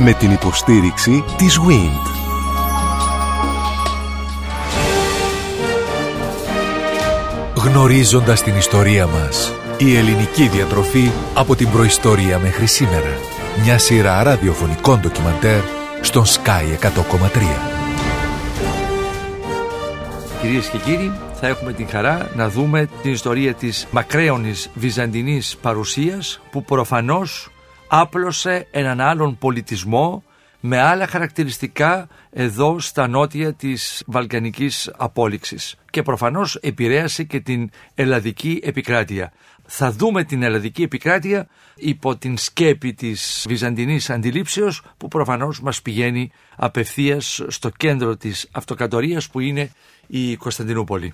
Με την υποστήριξη της WIND. Γνωρίζοντας την ιστορία μας. Η ελληνική διατροφή από την προϊστορία μέχρι σήμερα. Μια σειρά ραδιοφωνικών ντοκιμαντέρ στον Sky 100,3. Κυρίες και κύριοι, θα έχουμε την χαρά να δούμε την ιστορία της μακραίωνης βυζαντινής παρουσίας που προφανώς άπλωσε έναν άλλον πολιτισμό με άλλα χαρακτηριστικά εδώ στα νότια της Βαλκανικής απόλυξης και προφανώς επηρέασε και την ελλαδική επικράτεια. Θα δούμε την ελλαδική επικράτεια υπό την σκέπη της βυζαντινής αντιλήψεως που προφανώς μας πηγαίνει απευθείας στο κέντρο της αυτοκρατορίας που είναι η Κωνσταντινούπολη.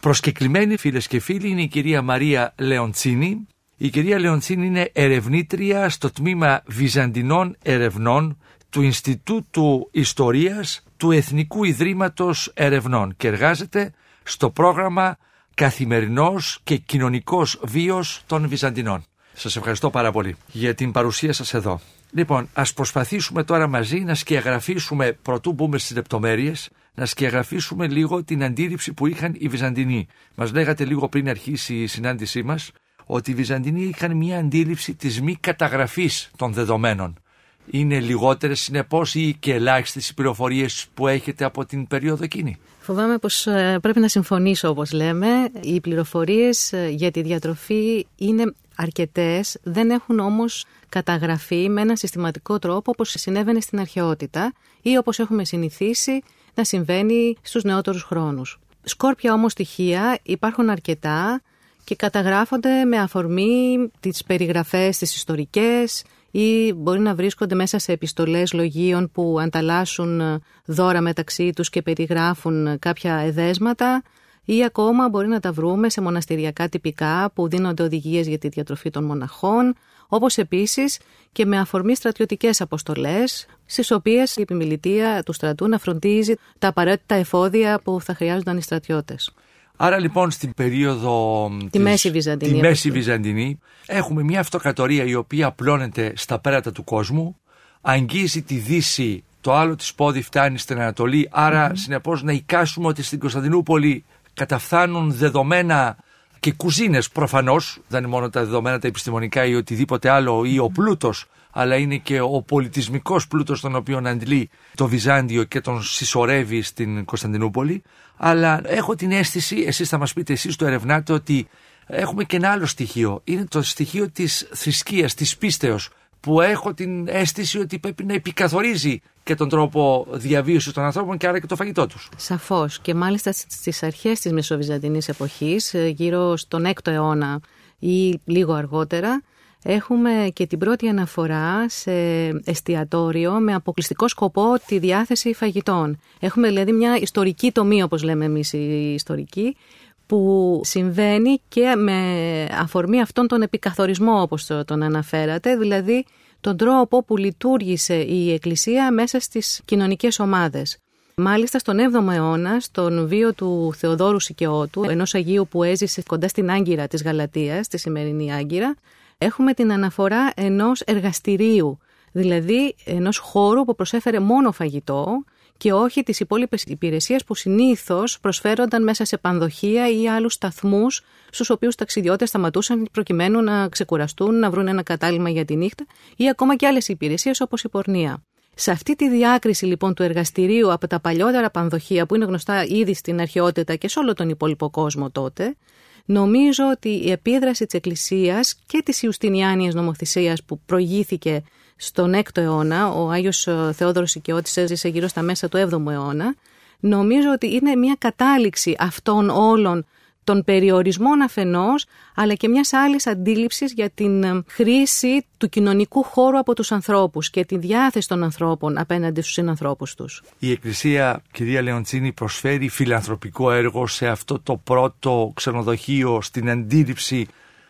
Προσκεκλημένη φίλες και φίλοι είναι η κυρία Μαρία Λεοντσίνη. Η κυρία Λεοντσίνη είναι ερευνήτρια στο τμήμα Βυζαντινών Ερευνών του Ινστιτούτου Ιστορίας του Εθνικού Ιδρύματος Ερευνών και εργάζεται στο πρόγραμμα Καθημερινός και Κοινωνικός Βίος των Βυζαντινών. Σας ευχαριστώ πάρα πολύ για την παρουσία σας εδώ. Λοιπόν, ας προσπαθήσουμε τώρα μαζί να σκιαγραφίσουμε, πρωτού μπούμε στις λεπτομέρειες, να σκιαγραφίσουμε λίγο την αντίληψη που είχαν οι Βυζαντινοί. Μας λέγατε λίγο πριν αρχίσει η συνάντησή μας ότι οι Βυζαντινοί είχαν μια αντίληψη της μη καταγραφής των δεδομένων. Είναι λιγότερες συνεπώς ή και ελάχιστες οι πληροφορίες που έχετε από την περίοδο εκείνη; Φοβάμαι πως ε, πρέπει να συμφωνήσω όπως λέμε. Οι πληροφορίες ε, για τη διατροφή είναι αρκετές, δεν έχουν όμως καταγραφεί με ένα συστηματικό τρόπο όπως συνέβαινε στην αρχαιότητα ή όπως έχουμε συνηθίσει να συμβαίνει στους νεότερους χρόνους. Σκόρπια όμως στοιχεία υπάρχουν αρκετά και καταγράφονται με αφορμή τις περιγραφές τις ιστορικές ή μπορεί να βρίσκονται μέσα σε επιστολές λογίων που ανταλλάσσουν δώρα μεταξύ τους και περιγράφουν κάποια εδέσματα ή ακόμα μπορεί να τα βρούμε σε μοναστηριακά τυπικά που δίνονται οδηγίες για τη διατροφή των μοναχών, όπως επίσης και με αφορμή στρατιωτικές αποστολές, στις οποίες η επιμιλητία του στρατού να φροντίζει τα απαραίτητα εφόδια που θα χρειάζονταν οι στρατιώτες. Άρα λοιπόν στην περίοδο Τη της- Μέση Βυζαντινή, τη Μέση όπως Βυζαντινή έχουμε μια αυτοκρατορία η οποία απλώνεται στα πέρατα του κόσμου, αγγίζει τη Δύση, το άλλο της πόδι φτάνει στην Ανατολή, άρα συνεπώς να εικάσουμε ότι στην Κωνσταντινούπολη καταφθάνουν δεδομένα και κουζίνες προφανώς, δεν είναι μόνο τα δεδομένα τα επιστημονικά ή οτιδήποτε άλλο ή ο πλούτος, αλλά είναι και ο πολιτισμικός πλούτος τον οποίο αντλεί το Βυζάντιο και τον συσσωρεύει στην Κωνσταντινούπολη. Αλλά έχω την αίσθηση, εσείς θα μας πείτε, εσείς το ερευνάτε, ότι έχουμε και ένα άλλο στοιχείο. Είναι το στοιχείο της θρησκείας, της πίστεως, που έχω την αίσθηση ότι πρέπει να επικαθορίζει και τον τρόπο διαβίωσης των ανθρώπων και άρα και το φαγητό τους. Σαφώς και μάλιστα στις αρχές της Μεσοβυζαντινής εποχής, ε, γύρω στον 6ο αιώνα ή λίγο αργότερα, έχουμε και την πρώτη αναφορά σε εστιατόριο με αποκλειστικό σκοπό τη διάθεση φαγητών. Έχουμε δηλαδή μια ιστορική τομή, όπως λέμε εμείς οι ιστορικοί, που συμβαίνει και με αφορμή αυτόν τον επικαθορισμό όπως το- τον αναφέρατε, δηλαδή τον τρόπο που λειτουργήσε η Εκκλησία μέσα στις κοινωνικές ομάδες. Μάλιστα στον 7ο αιώνα, στον βίο του Θεοδόρου Σικαιώτου, ενός Αγίου που έζησε κοντά στην Άγκυρα της Γαλατίας, τη σημερινή Άγκυρα, έχουμε την αναφορά ενός εργαστηρίου, δηλαδή ενός χώρου που προσέφερε μόνο φαγητό και όχι τις υπόλοιπες υπηρεσίες που συνήθως προσφέρονταν μέσα σε πανδοχεία ή άλλους σταθμούς στους οποίους ταξιδιώτες σταματούσαν προκειμένου να ξεκουραστούν, να βρουν ένα κατάλημα για τη νύχτα ή ακόμα και άλλες υπηρεσίες όπως η πορνεία. Σε αυτή τη διάκριση λοιπόν του εργαστηρίου από τα παλιότερα πανδοχεία που είναι γνωστά ήδη στην αρχαιότητα και σε όλο τον υπόλοιπο κόσμο τότε, νομίζω ότι η επίδραση της Εκκλησίας και της Ιουστινιάνιας νομοθεσίας που προηγήθηκε στον 6ο αιώνα, ο Άγιος ε, Θεόδωρος Οικειώτης έζησε γύρω στα μέσα του 7ου αιώνα, νομίζω ότι είναι μια κατάληξη αυτών όλων των περιορισμών αφενός, αλλά και μιας άλλης αντίληψης για την ε, χρήση του κοινωνικού χώρου από τους ανθρώπους και τη διάθεση των ανθρώπων απέναντι στους συνανθρώπους τους. Η Εκκλησία, κυρία Λεοντσίνη, προσφέρει φιλανθρωπικό έργο σε αυτό το πρώτο ξενοδοχείο στην αντίληψη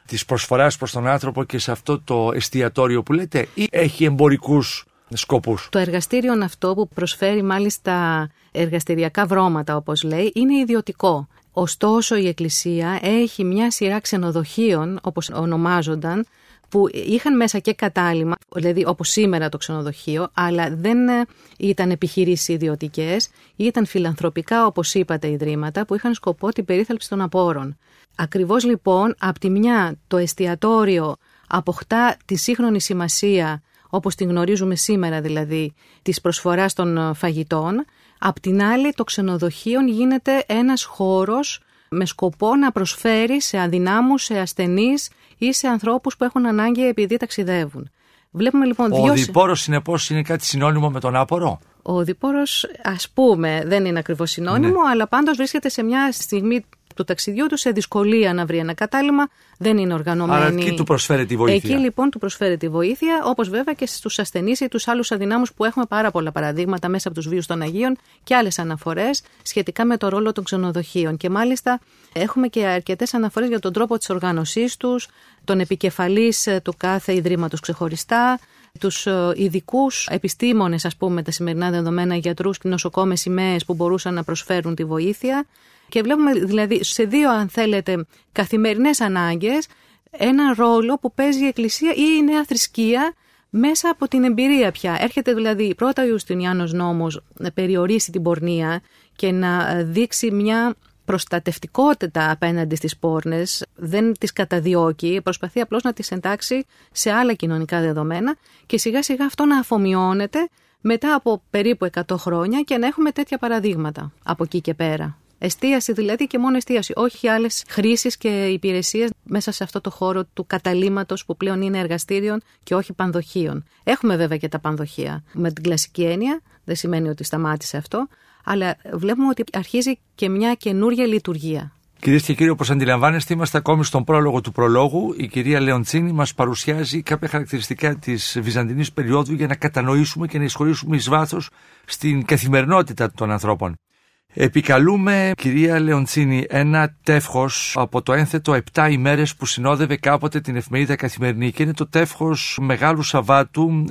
της προσφοράς προς τον άνθρωπο και σε αυτό το εστιατόριο που λέτε ή έχει εμπορικούς σκοπούς; Το εργαστήριο αυτό που προσφέρει μάλιστα εργαστηριακά βρώματα όπως λέει είναι ιδιωτικό. Ωστόσο η Εκκλησία έχει μια σειρά ξενοδοχείων όπως ονομάζονταν που είχαν μέσα και κατάλημα, δηλαδή όπως σήμερα το ξενοδοχείο, αλλά δεν ε, ήταν επιχειρήσεις ιδιωτικές, ήταν φιλανθρωπικά, όπως είπατε, ιδρύματα που είχαν σκοπό την περίθαλψη των απόρων. Ακριβώς λοιπόν, από τη μια το εστιατόριο αποκτά τη σύγχρονη σημασία, όπως την γνωρίζουμε σήμερα δηλαδή, της προσφοράς των ε, φαγητών, απ' την άλλη το ξενοδοχείο γίνεται ένας χώρος με σκοπό να προσφέρει σε αδυνάμους, σε ασθενείς ή σε ανθρώπους που έχουν ανάγκη επειδή ταξιδεύουν. Βλέπουμε λοιπόν Ο δύο... διπόρος συνεπώς είναι κάτι συνώνυμο με τον άπορο. Ο διπόρος ας πούμε δεν είναι ακριβώς συνώνυμο, ναι. αλλά πάντως βρίσκεται σε μια στιγμή του ταξιδιού του σε δυσκολία να βρει ένα κατάλημα, δεν είναι οργανωμένη. Άρα εκεί του προσφέρει τη βοήθεια. Εκεί λοιπόν του προσφέρει τη βοήθεια, όπως βέβαια και στους ασθενείς ή τους άλλους αδυνάμους που έχουμε πάρα πολλά παραδείγματα μέσα από τους βίους των Αγίων και άλλες αναφορές σχετικά με το ρόλο των ξενοδοχείων. Και μάλιστα έχουμε και αρκετές αναφορές για τον τρόπο της οργάνωσής τους, τον επικεφαλής του κάθε ιδρύματος ξεχωριστά, τους ειδικούς επιστήμονες, ας πούμε, τα σημερινά δεδομένα, γιατρούς και νοσοκόμες σημαίες που μπορούσαν να προσφέρουν τη βοήθεια. Και βλέπουμε δηλαδή σε δύο, αν θέλετε, καθημερινές ανάγκες, ένα ρόλο που παίζει η Εκκλησία ή η νέα θρησκεία μέσα από την εμπειρία πια. Έρχεται δηλαδή πρώτα ο Ιουστινιάνος νόμος να περιορίσει την πορνεία και να δείξει μια προστατευτικότητα απέναντι στις πόρνες, δεν τις καταδιώκει, προσπαθεί απλώς να τις εντάξει σε άλλα κοινωνικά δεδομένα και σιγά σιγά αυτό να αφομοιώνεται μετά από περίπου 100 χρόνια και να έχουμε τέτοια παραδείγματα από εκεί και πέρα. Εστίαση δηλαδή και μόνο εστίαση, όχι άλλες χρήσεις και υπηρεσίες μέσα σε αυτό το χώρο του καταλήμματο που πλέον είναι εργαστήριων και όχι πανδοχείων. Έχουμε βέβαια και τα πανδοχεία. Με την κλασική έννοια, δεν σημαίνει ότι σταμάτησε αυτό, αλλά βλέπουμε ότι αρχίζει και μια καινούργια λειτουργία. Κυρίες και κύριοι, όπως αντιλαμβάνεστε, είμαστε ακόμη στον πρόλογο του προλόγου. Η κυρία Λεοντσίνη μας παρουσιάζει κάποια χαρακτηριστικά της βυζαντινής περίοδου για να κατανοήσουμε και να εισχωρήσουμε εις βάθος στην καθημερινότητα των ανθρώπων. Επικαλούμε, κυρία Λεοντσίνη, ένα τεύχος από το ένθετο 7 ημέρες που συνόδευε κάποτε την εφημερίδα καθημερινή και είναι το τεύχος Μεγάλου Σαββάτου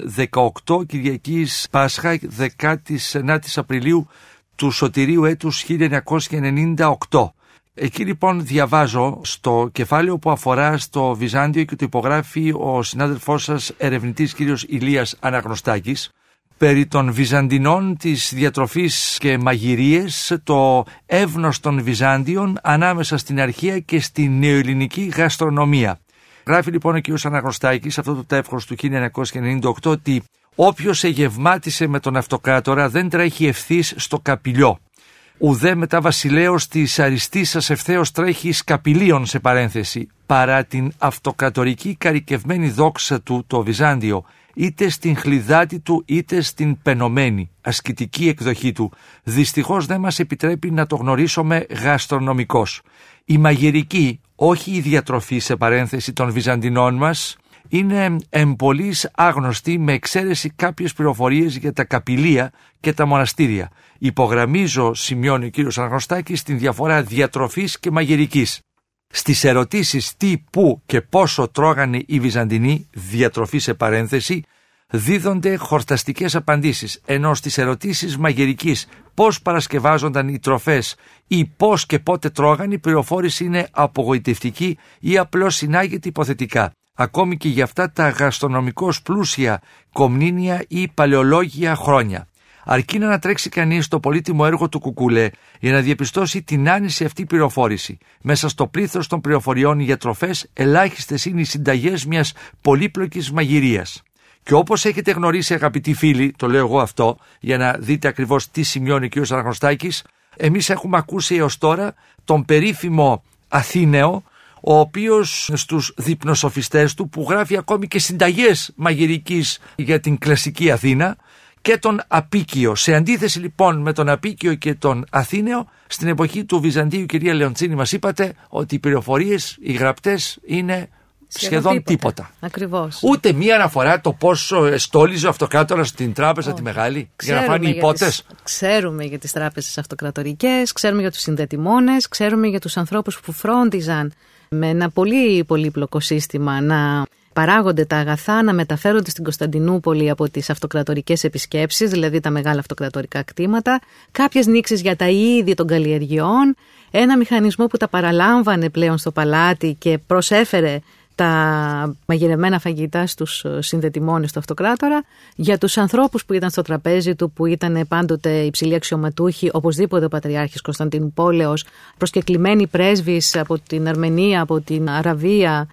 18 Κυριακής Πάσχα 19 Απριλίου του Σωτηρίου έτους 1998. Εκεί λοιπόν διαβάζω στο κεφάλαιο που αφορά στο Βυζάντιο και το υπογράφει ο συνάδελφός σας ερευνητής κύριος Ηλίας Αναγνωστάκης περί των Βυζαντινών της διατροφής και μαγειρίες, το εύνος των Βυζάντιων ανάμεσα στην αρχαία και στην νεοελληνική γαστρονομία. Γράφει λοιπόν ο κ. Αναγνωστάκης αυτό το τεύχος του 1998 ότι όποιος εγευμάτισε με τον αυτοκράτορα δεν τρέχει ευθύς στο καπηλιό. Ουδέ μετά βασιλέως της αριστής σας ευθέως τρέχει σκαπηλίων σε παρένθεση, παρά την αυτοκρατορική καρικευμένη δόξα του το Βυζάντιο, είτε στην χλιδάτη του είτε στην πενωμένη ασκητική εκδοχή του, δυστυχώς δεν μας επιτρέπει να το γνωρίσουμε γαστρονομικός. Η μαγειρική, όχι η διατροφή σε παρένθεση των Βυζαντινών μας, είναι εμπολής άγνωστη με εξαίρεση κάποιες πληροφορίες για τα καπηλεία και τα μοναστήρια. Υπογραμμίζω, σημειώνει ο κύριος Αναγνωστάκης, την διαφορά διατροφής και μαγειρικής. Στις ερωτήσεις τι, πού και πόσο τρώγανε οι Βυζαντινοί, διατροφή σε παρένθεση, δίδονται χορταστικές απαντήσεις, ενώ στις ερωτήσεις μαγειρικής πώς παρασκευάζονταν οι τροφές ή πώς και πότε τρώγανε η πληροφόρηση είναι απογοητευτική ή απλώς συνάγεται υποθετικά. Ακόμη και για αυτά τα γαστρονομικώς πλούσια κομνήνια ή παλαιολόγια χρόνια αρκεί να ανατρέξει κανείς το πολύτιμο έργο του Κουκούλε για να διαπιστώσει την άνηση αυτή πληροφόρηση. Μέσα στο πλήθος των πληροφοριών για τροφές, ελάχιστες είναι οι συνταγές μιας πολύπλοκης μαγειρίας. Και όπως έχετε γνωρίσει, αγαπητοί φίλοι, το λέω εγώ αυτό, για να δείτε ακριβώς τι σημειώνει ο κ. Αναγνωστάκης, εμείς έχουμε ακούσει έως τώρα τον περίφημο Αθήνεο, ο οποίος στους διπνοσοφιστές του που γράφει ακόμη και συνταγές μαγειρικής για την κλασική Αθήνα και τον Απίκιο. Σε αντίθεση λοιπόν με τον Απίκιο και τον Αθήνεο, στην εποχή του Βυζαντίου, κυρία Λεοντσίνη, μας είπατε ότι οι πληροφορίες, οι γραπτές είναι σχεδόν, τίποτα. Ακριβώς. Ούτε μία αναφορά το πόσο στόλιζε ο αυτοκράτορας στην τράπεζα τη μεγάλη για να φάνε οι υπότες. Ξέρουμε για τις τράπεζες αυτοκρατορικές, ξέρουμε για τους συνδετημόνες, ξέρουμε για τους ανθρώπους που φρόντιζαν με ένα πολύ πολύπλοκο σύστημα να παράγονται τα αγαθά να μεταφέρονται στην Κωνσταντινούπολη από τις αυτοκρατορικές επισκέψεις, δηλαδή τα μεγάλα αυτοκρατορικά κτήματα, κάποιες νήξεις για τα είδη των καλλιεργειών, ένα μηχανισμό που τα παραλάμβανε πλέον στο παλάτι και προσέφερε τα μαγειρεμένα φαγητά στους συνδετημόνες του αυτοκράτορα, για τους ανθρώπους που ήταν στο τραπέζι του, που ήταν πάντοτε υψηλοί αξιωματούχοι, οπωσδήποτε ο Πατριάρχης Κωνσταντίνου Πόλεως, προσκεκλημένοι πρέσβεις από την Αρμενία, από την Αραβία,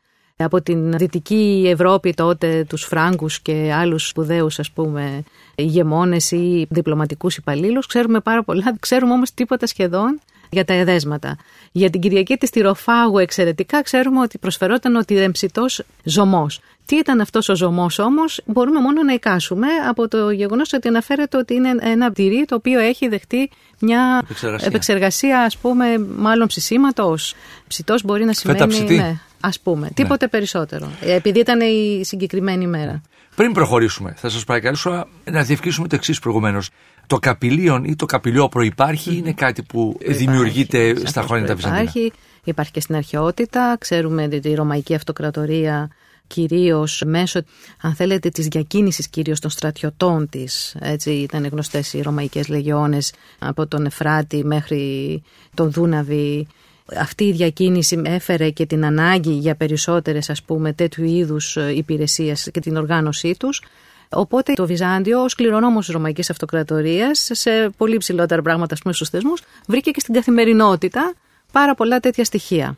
από την Δυτική Ευρώπη τότε τους Φράγκους και άλλους σπουδαίους ας πούμε ηγεμόνες ή διπλωματικούς υπαλλήλους. Ξέρουμε πάρα πολλά, ξέρουμε όμως τίποτα σχεδόν για τα εδέσματα. Για την Κυριακή της Τυροφάγου εξαιρετικά ξέρουμε ότι προσφερόταν ο τυρεμψητό ζωμός. Τι ήταν αυτός ο ζωμός όμως, μπορούμε μόνο να εικάσουμε από το γεγονός ότι αναφέρεται ότι είναι ένα τυρί το οποίο έχει δεχτεί μια επεξεργασία, επεξεργασία ας πούμε, μάλλον ψησίματος. Ψητός μπορεί να σημαίνει. Ναι, ας πούμε. Ναι. Τίποτε περισσότερο. Επειδή ήταν η συγκεκριμένη ημέρα. Πριν προχωρήσουμε, θα σας παρακαλέσω να διευκρινίσουμε το εξής προηγουμένως. Το καπηλίον ή το καπηλιόπρο υπάρχει, είναι κάτι που υπάρχει, δημιουργείται στα χρόνια τα Βυζαντινά; Υπάρχει, υπάρχει και στην αρχαιότητα. Ξέρουμε τη Ρωμαϊκή Αυτοκρατορία κυρίως μέσω, αν θέλετε, της διακίνησης κυρίως των στρατιωτών της. Έτσι ήταν γνωστές οι Ρωμαϊκές Λεγιώνες από τον Εφράτη μέχρι τον Δούναβη αυτή η διακίνηση έφερε και την ανάγκη για περισσότερες ας πούμε τέτοιου είδους ε, υπηρεσίες και την οργάνωσή τους. Οπότε το Βυζάντιο, ως κληρονόμος της Ρωμαϊκής Αυτοκρατορίας, σε πολύ ψηλότερα πράγματα πούμε, στους θεσμούς, βρήκε και στην καθημερινότητα πάρα πολλά τέτοια στοιχεία.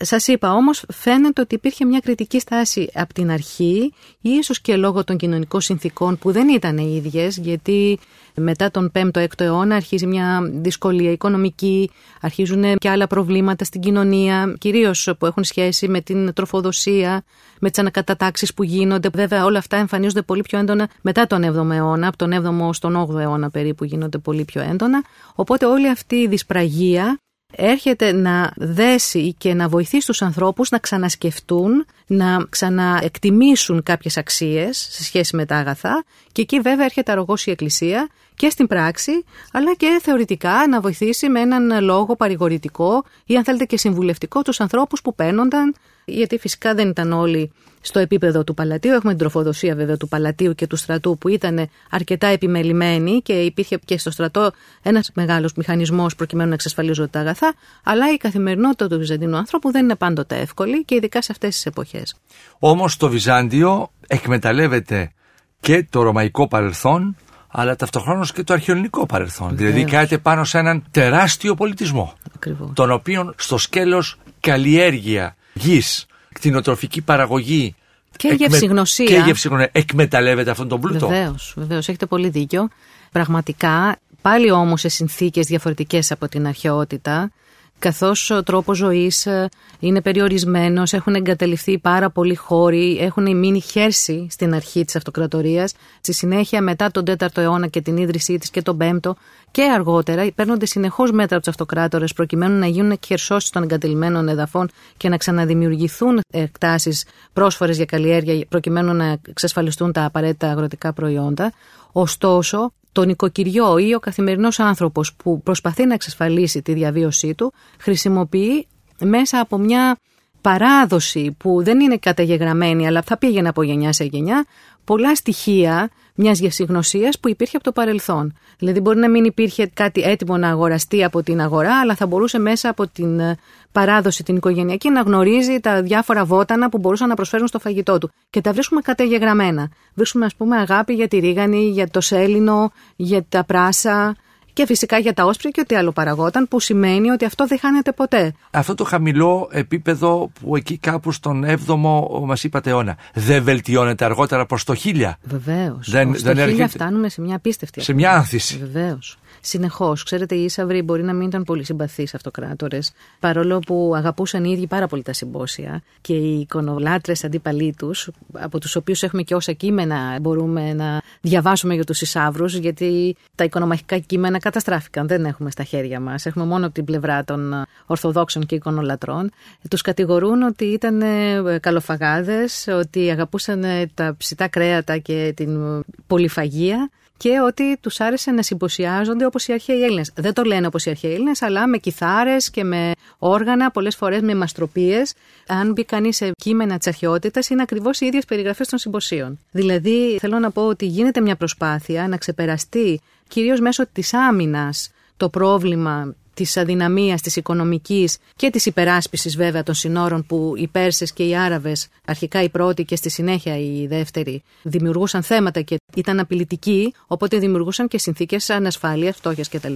Σας είπα όμως φαίνεται ότι υπήρχε μια κριτική στάση από την αρχή ίσως και λόγω των κοινωνικών συνθήκων που δεν ήταν οι ίδιες γιατί μετά τον 5ο-6ο αιώνα αρχίζει μια δυσκολία οικονομική, αρχίζουν και άλλα προβλήματα στην κοινωνία κυρίως που έχουν σχέση με την τροφοδοσία, με τις ανακατατάξεις που γίνονται. Βέβαια όλα αυτά εμφανίζονται πολύ πιο έντονα μετά τον 7ο αιώνα, από τον 7ο στον 8ο αιώνα περίπου γίνονται πολύ πιο έντονα. Οπότε όλη αυτή η δυσπραγία έρχεται να δέσει και να βοηθήσει τους ανθρώπους να ξανασκεφτούν, να ξαναεκτιμήσουν κάποιες αξίες σε σχέση με τα αγαθά. Και εκεί βέβαια έρχεται αργός η Εκκλησία και στην πράξη αλλά και θεωρητικά να βοηθήσει με έναν λόγο παρηγορητικό ή αν θέλετε και συμβουλευτικό τους ανθρώπους που παίρνονταν γιατί φυσικά δεν ήταν όλοι στο επίπεδο του Παλατίου. Έχουμε την τροφοδοσία βέβαια του Παλατίου και του στρατού που ήταν αρκετά επιμελημένη και υπήρχε και στο στρατό ένας μεγάλος μηχανισμός προκειμένου να εξασφαλίζονται τα αγαθά. Αλλά η καθημερινότητα του Βυζαντινού άνθρωπου δεν είναι πάντοτε εύκολη και ειδικά σε αυτές τις εποχές. Όμως το Βυζάντιο εκμεταλλεύεται και το ρωμαϊκό παρελθόν αλλά ταυτοχρόνως και το αρχαιολινικό παρελθόν. Δηλαδή κάθεται πάνω σε έναν τεράστιο πολιτισμό. Ακριβώς. Τον οποίο στο σκέλος καλλιέργεια γης, κτηνοτροφική παραγωγή. Και εκμε... γευσηγνωσία. Και γευσηγνωσία. Εκμεταλλεύεται αυτόν τον πλούτο. Βεβαίως, βεβαίως. Έχετε πολύ δίκιο. Πραγματικά, πάλι όμως σε συνθήκες διαφορετικές από την αρχαιότητα, καθώς ο τρόπος ζωής ε, είναι περιορισμένος, έχουν εγκαταλειφθεί πάρα πολλοί χώροι, έχουν μείνει χέρση στην αρχή της αυτοκρατορίας, στη συνέχεια μετά τον 4ο αιώνα και την ίδρυσή της και τον 5ο και αργότερα παίρνονται συνεχώς μέτρα από τους αυτοκράτορες προκειμένου να γίνουν χερσώσεις των εγκατελειμμένων εδαφών και να ξαναδημιουργηθούν εκτάσεις πρόσφορες για καλλιέργεια προκειμένου να εξασφαλιστούν τα απαραίτητα αγροτικά προϊόντα. Ωστόσο, το νοικοκυριό ή ο καθημερινός άνθρωπος που προσπαθεί να εξασφαλίσει τη διαβίωσή του χρησιμοποιεί μέσα από μια παράδοση που δεν είναι καταγεγραμμένη αλλά θα πήγαινε από γενιά σε γενιά πολλά στοιχεία μιας γευσηγνωσίας που υπήρχε από το παρελθόν. Δηλαδή, μπορεί να μην υπήρχε κάτι έτοιμο να αγοραστεί από την αγορά, αλλά θα μπορούσε μέσα από την ε, παράδοση την οικογενειακή να γνωρίζει τα διάφορα βότανα που μπορούσαν να προσφέρουν στο φαγητό του. Και τα βρίσκουμε καταγεγραμμένα. Βρίσκουμε, ας πούμε, αγάπη για τη ρίγανη, για το σέλινο, για τα πράσα, και φυσικά για τα όσπρια και ό,τι άλλο παραγόταν, που σημαίνει ότι αυτό δεν χάνεται ποτέ. Αυτό το χαμηλό επίπεδο που εκεί κάπου στον 7ο, μας είπατε, αιώνα, δεν βελτιώνεται αργότερα προς το 1000. Βεβαίως. Δεν, στο δεν 1000 φτάνουμε σε μια απίστευτη. Σε μια άνθηση. Βεβαίως. Συνεχώς. Ξέρετε, οι Ισαυροί μπορεί να μην ήταν πολύ συμπαθεί αυτοκράτορες, παρόλο που αγαπούσαν οι ίδιοι πάρα πολύ τα συμπόσια και οι εικονολάτρες αντίπαλοι τους, από τους οποίους έχουμε και όσα κείμενα μπορούμε να διαβάσουμε για τους Ισαύρους, γιατί τα οικονομαχικά κείμενα καταστράφηκαν. Δεν έχουμε στα χέρια μας. Έχουμε μόνο από την πλευρά των Ορθοδόξων και εικονολατρών. Τους κατηγορούν ότι ήταν ε, καλοφαγάδες, ότι αγαπούσαν τα ψητά κρέατα και την πολυφαγία και ότι τους άρεσε να συμποσιάζονται όπως οι αρχαίοι Έλληνες. Δεν το λένε όπως οι αρχαίοι Έλληνες, αλλά με κιθάρες και με όργανα, πολλές φορές με μαστροπίες. Αν μπει κανείς σε κείμενα της αρχαιότητας, είναι ακριβώς οι ίδιες περιγραφές των συμποσίων. Δηλαδή, θέλω να πω ότι γίνεται μια προσπάθεια να ξεπεραστεί κυρίως μέσω της άμυνας το πρόβλημα της αδυναμίας της οικονομικής και της υπεράσπισης βέβαια των συνόρων που οι Πέρσες και οι Άραβες, αρχικά οι πρώτοι και στη συνέχεια οι δεύτεροι, δημιουργούσαν θέματα και ήταν απειλητικοί, οπότε δημιουργούσαν και συνθήκες ανασφάλειας, φτώχειας κτλ.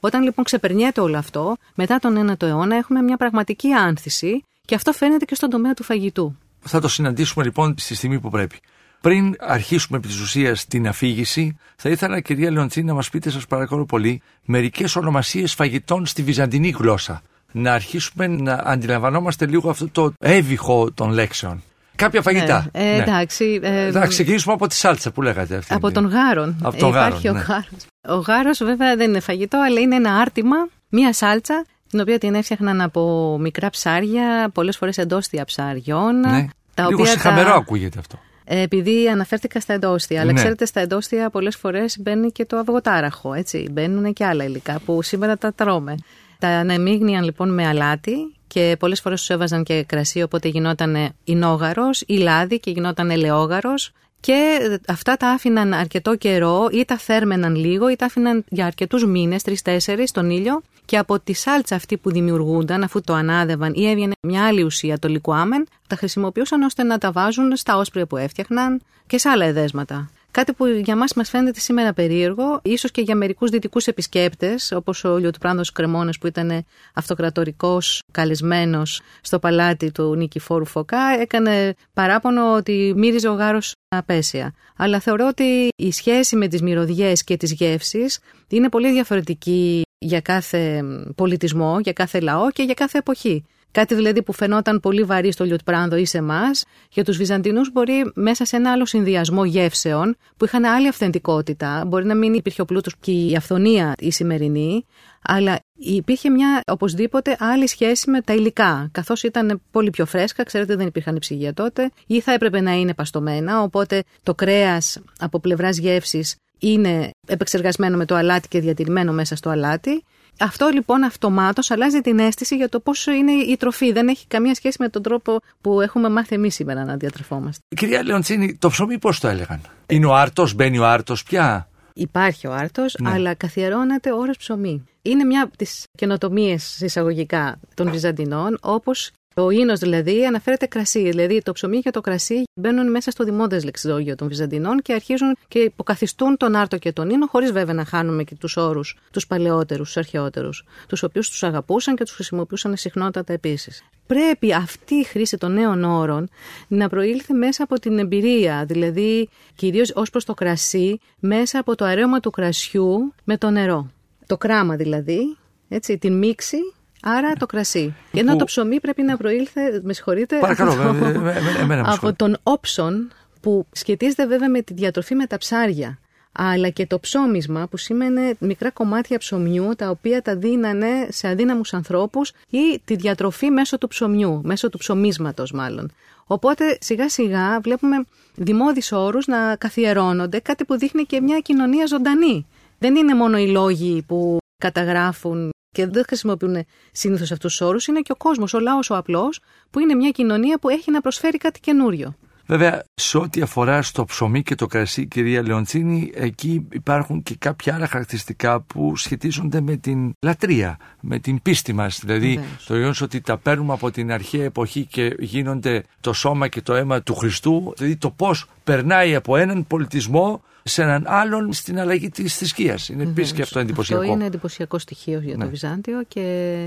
Όταν λοιπόν ξεπερνιέται όλο αυτό, μετά τον 9ο αιώνα έχουμε μια πραγματική άνθηση και αυτό φαίνεται και στον τομέα του φαγητού. Θα το συναντήσουμε λοιπόν στη στιγμή που πρέπει. Πριν αρχίσουμε επί της ουσίας την αφήγηση, θα ήθελα, κυρία Λεοντσίνη, να μας πείτε, σας παρακαλώ πολύ, μερικές ονομασίες φαγητών στη βυζαντινή γλώσσα. Να αρχίσουμε να αντιλαμβανόμαστε λίγο αυτό το έβυχο των λέξεων. Κάποια φαγητά. Ε, ε, εντάξει. Ε, να ξεκινήσουμε από τη σάλτσα που λέγατε. Αυτή από τον γάρον. Από τον Υπάρχει γάρον, ο γάρος. Ο γάρος βέβαια δεν είναι φαγητό, αλλά είναι ένα άρτημα, μία σάλτσα, την οποία την έφτιαχναν από μικρά ψάρια, πολλές φορές εντόστια ψαριών. Ναι. Τα Λίγο οποία συχαμερό τα... ακούγεται αυτό. Ε, επειδή αναφέρθηκα στα εντόστια, αλλά Ναι. ξέρετε στα εντόστια πολλές φορές μπαίνει και το αυγοτάραχο, έτσι. Μπαίνουν και άλλα υλικά που σήμερα τα τρώμε. Τα ανεμίγνυαν λοιπόν με αλάτι και πολλές φορές τους έβαζαν και κρασί, οπότε γινόταν ινόγαρος ή λάδι και γινόταν ελαιόγαρος. Και αυτά τα άφηναν αρκετό καιρό ή τα θέρμεναν λίγο ή τα άφηναν για αρκετούς μήνες, τρεις-τέσσερις, στον ήλιο και από τη σάλτσα αυτή που δημιουργούνταν αφού το ανάδευαν ή έβγαινε μια άλλη ουσία, το λικουάμεν, τα χρησιμοποιούσαν ώστε να τα βάζουν στα όσπρια που έφτιαχναν και σε άλλα εδέσματα. Κάτι που για μας μας φαίνεται σήμερα περίεργο, ίσως και για μερικούς δυτικούς επισκέπτες, όπως ο Λιωτοπράνδος Κρεμόνας που ήταν αυτοκρατορικός καλεσμένος στο παλάτι του Νικηφόρου Φωκά, έκανε παράπονο ότι μύριζε ο γάρος απέσια. Αλλά θεωρώ ότι η σχέση με τις μυρωδιές και τις γεύσεις είναι πολύ διαφορετική για κάθε πολιτισμό, για κάθε λαό και για κάθε εποχή. Κάτι δηλαδή που φαινόταν πολύ βαρύ στο Λιωτπράνδο ή σε εμάς, για τους Βυζαντινούς μπορεί μέσα σε ένα άλλο συνδυασμό γεύσεων που είχαν άλλη αυθεντικότητα. Μπορεί να μην υπήρχε ο πλούτος και η αυθονία η σημερινή, αλλά υπήρχε μια οπωσδήποτε άλλη σχέση με τα υλικά. Καθώς ήταν πολύ πιο φρέσκα, ξέρετε δεν υπήρχαν ψυγεία τότε, ή θα έπρεπε να είναι παστομένα, οπότε το κρέας από πλευράς γεύσης είναι επεξεργασμένο με το αλάτι και διατηρημένο μέσα στο αλάτι. Αυτό λοιπόν αυτομάτως αλλάζει την αίσθηση για το πόσο είναι η τροφή. Δεν έχει καμία σχέση με τον τρόπο που έχουμε μάθει εμείς σήμερα να διατρεφόμαστε. Κυρία Λεοντσίνη, το ψωμί πώς το έλεγαν; Είναι ο άρτος, μπαίνει ο άρτος πια; Υπάρχει ο άρτος, Ναι. αλλά καθιερώνεται ώρες ψωμί. Είναι μια από τις καινοτομίες εισαγωγικά των Βυζαντινών, όπως ο ίνος δηλαδή αναφέρεται κρασί. Δηλαδή το ψωμί και το κρασί μπαίνουν μέσα στο δημόντες λεξιλόγιο των Βυζαντινών και αρχίζουν και υποκαθιστούν τον άρτο και τον ίνο, χωρίς βέβαια να χάνουμε και τους όρους, τους παλαιότερους, τους αρχαιότερους, τους οποίους τους αγαπούσαν και τους χρησιμοποιούσαν συχνότατα επίσης. Πρέπει αυτή η χρήση των νέων όρων να προήλθε μέσα από την εμπειρία, δηλαδή κυρίως ως προς το κρασί, μέσα από το αρέωμα του κρασιού με το νερό. Το κράμα δηλαδή, έτσι, την μίξη, άρα το κρασί. Και ενώ Που- το ψωμί πρέπει να προήλθε, με συγχωρείτε, Παρακαλώ, από, το- ε, ε, ε, εμένα με από συγχωρείτε. τον όψον που σχετίζεται βέβαια με τη διατροφή με τα ψάρια. Αλλά και το ψώμισμα που σήμαινε μικρά κομμάτια ψωμιού τα οποία τα δίνανε σε αδύναμους ανθρώπους ή τη διατροφή μέσω του ψωμιού, μέσω του ψωμίσματος μάλλον. Οπότε σιγά σιγά βλέπουμε δημόδις όρους να καθιερώνονται, κάτι που δείχνει και μια κοινωνία ζωντανή. Δεν είναι μόνο οι λόγοι που καταγράφουν και δεν χρησιμοποιούν συνήθως αυτούς τους όρους, είναι και ο κόσμος, ο λαός ο απλός, που είναι μια κοινωνία που έχει να προσφέρει κάτι καινούριο. Βέβαια, σε ό,τι αφορά στο ψωμί και το κρασί, κυρία Λεοντσίνη, εκεί υπάρχουν και κάποια άλλα χαρακτηριστικά που σχετίζονται με την λατρεία, με την πίστη μας. Δηλαδή, Βεβαίως. το γεγονός ότι τα παίρνουμε από την αρχαία εποχή και γίνονται το σώμα και το αίμα του Χριστού, δηλαδή το πώς περνάει από έναν πολιτισμό σε έναν άλλον στην αλλαγή της θρησκείας. Είναι επίσης και αυτό εντυπωσιακό. Αυτό είναι εντυπωσιακό στοιχείο για Ναι. το Βυζάντιο και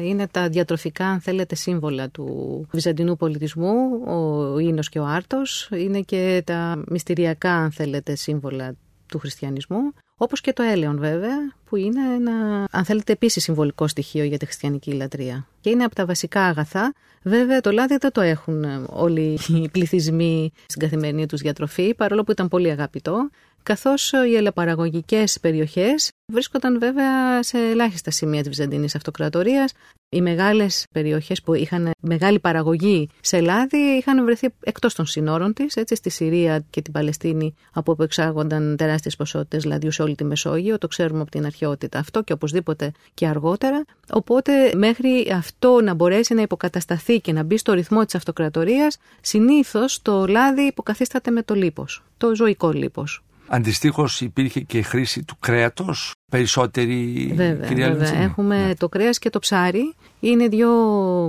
είναι τα διατροφικά, αν θέλετε, σύμβολα του βυζαντινού πολιτισμού, ο ίνος και ο άρτος. Είναι και τα μυστηριακά, αν θέλετε, σύμβολα του χριστιανισμού. Όπως και το έλεον βέβαια, που είναι ένα, αν θέλετε, επίσης συμβολικό στοιχείο για τη χριστιανική λατρεία. Και είναι από τα βασικά αγαθά. Βέβαια το λάδι δεν το έχουν ε, όλοι οι πληθυσμοί στην καθημερινή τους διατροφή, παρόλο που ήταν πολύ αγαπητό καθώς οι ελαιοπαραγωγικές περιοχές βρίσκονταν βέβαια σε ελάχιστα σημεία της Βυζαντινής Αυτοκρατορίας. Οι μεγάλες περιοχές που είχαν μεγάλη παραγωγή σε λάδι είχαν βρεθεί εκτός των συνόρων της, έτσι στη Συρία και την Παλαιστίνη από όπου εξάγονταν τεράστιες ποσότητες λαδιού σε όλη τη Μεσόγειο, το ξέρουμε από την αρχαιότητα αυτό και οπωσδήποτε και αργότερα. Οπότε μέχρι αυτό να μπορέσει να υποκατασταθεί και να μπει στο ρυθμό της αυτοκρατορίας, συνήθως το λάδι υποκαθίσταται με το λίπος, το ζωικό λίπος. Αντιστοίχως υπήρχε και η χρήση του κρέατος, περισσότερη Βέβαια, κυρία βέβαια. Λοντσίνη. Έχουμε Ναι. το κρέας και το ψάρι. Είναι δύο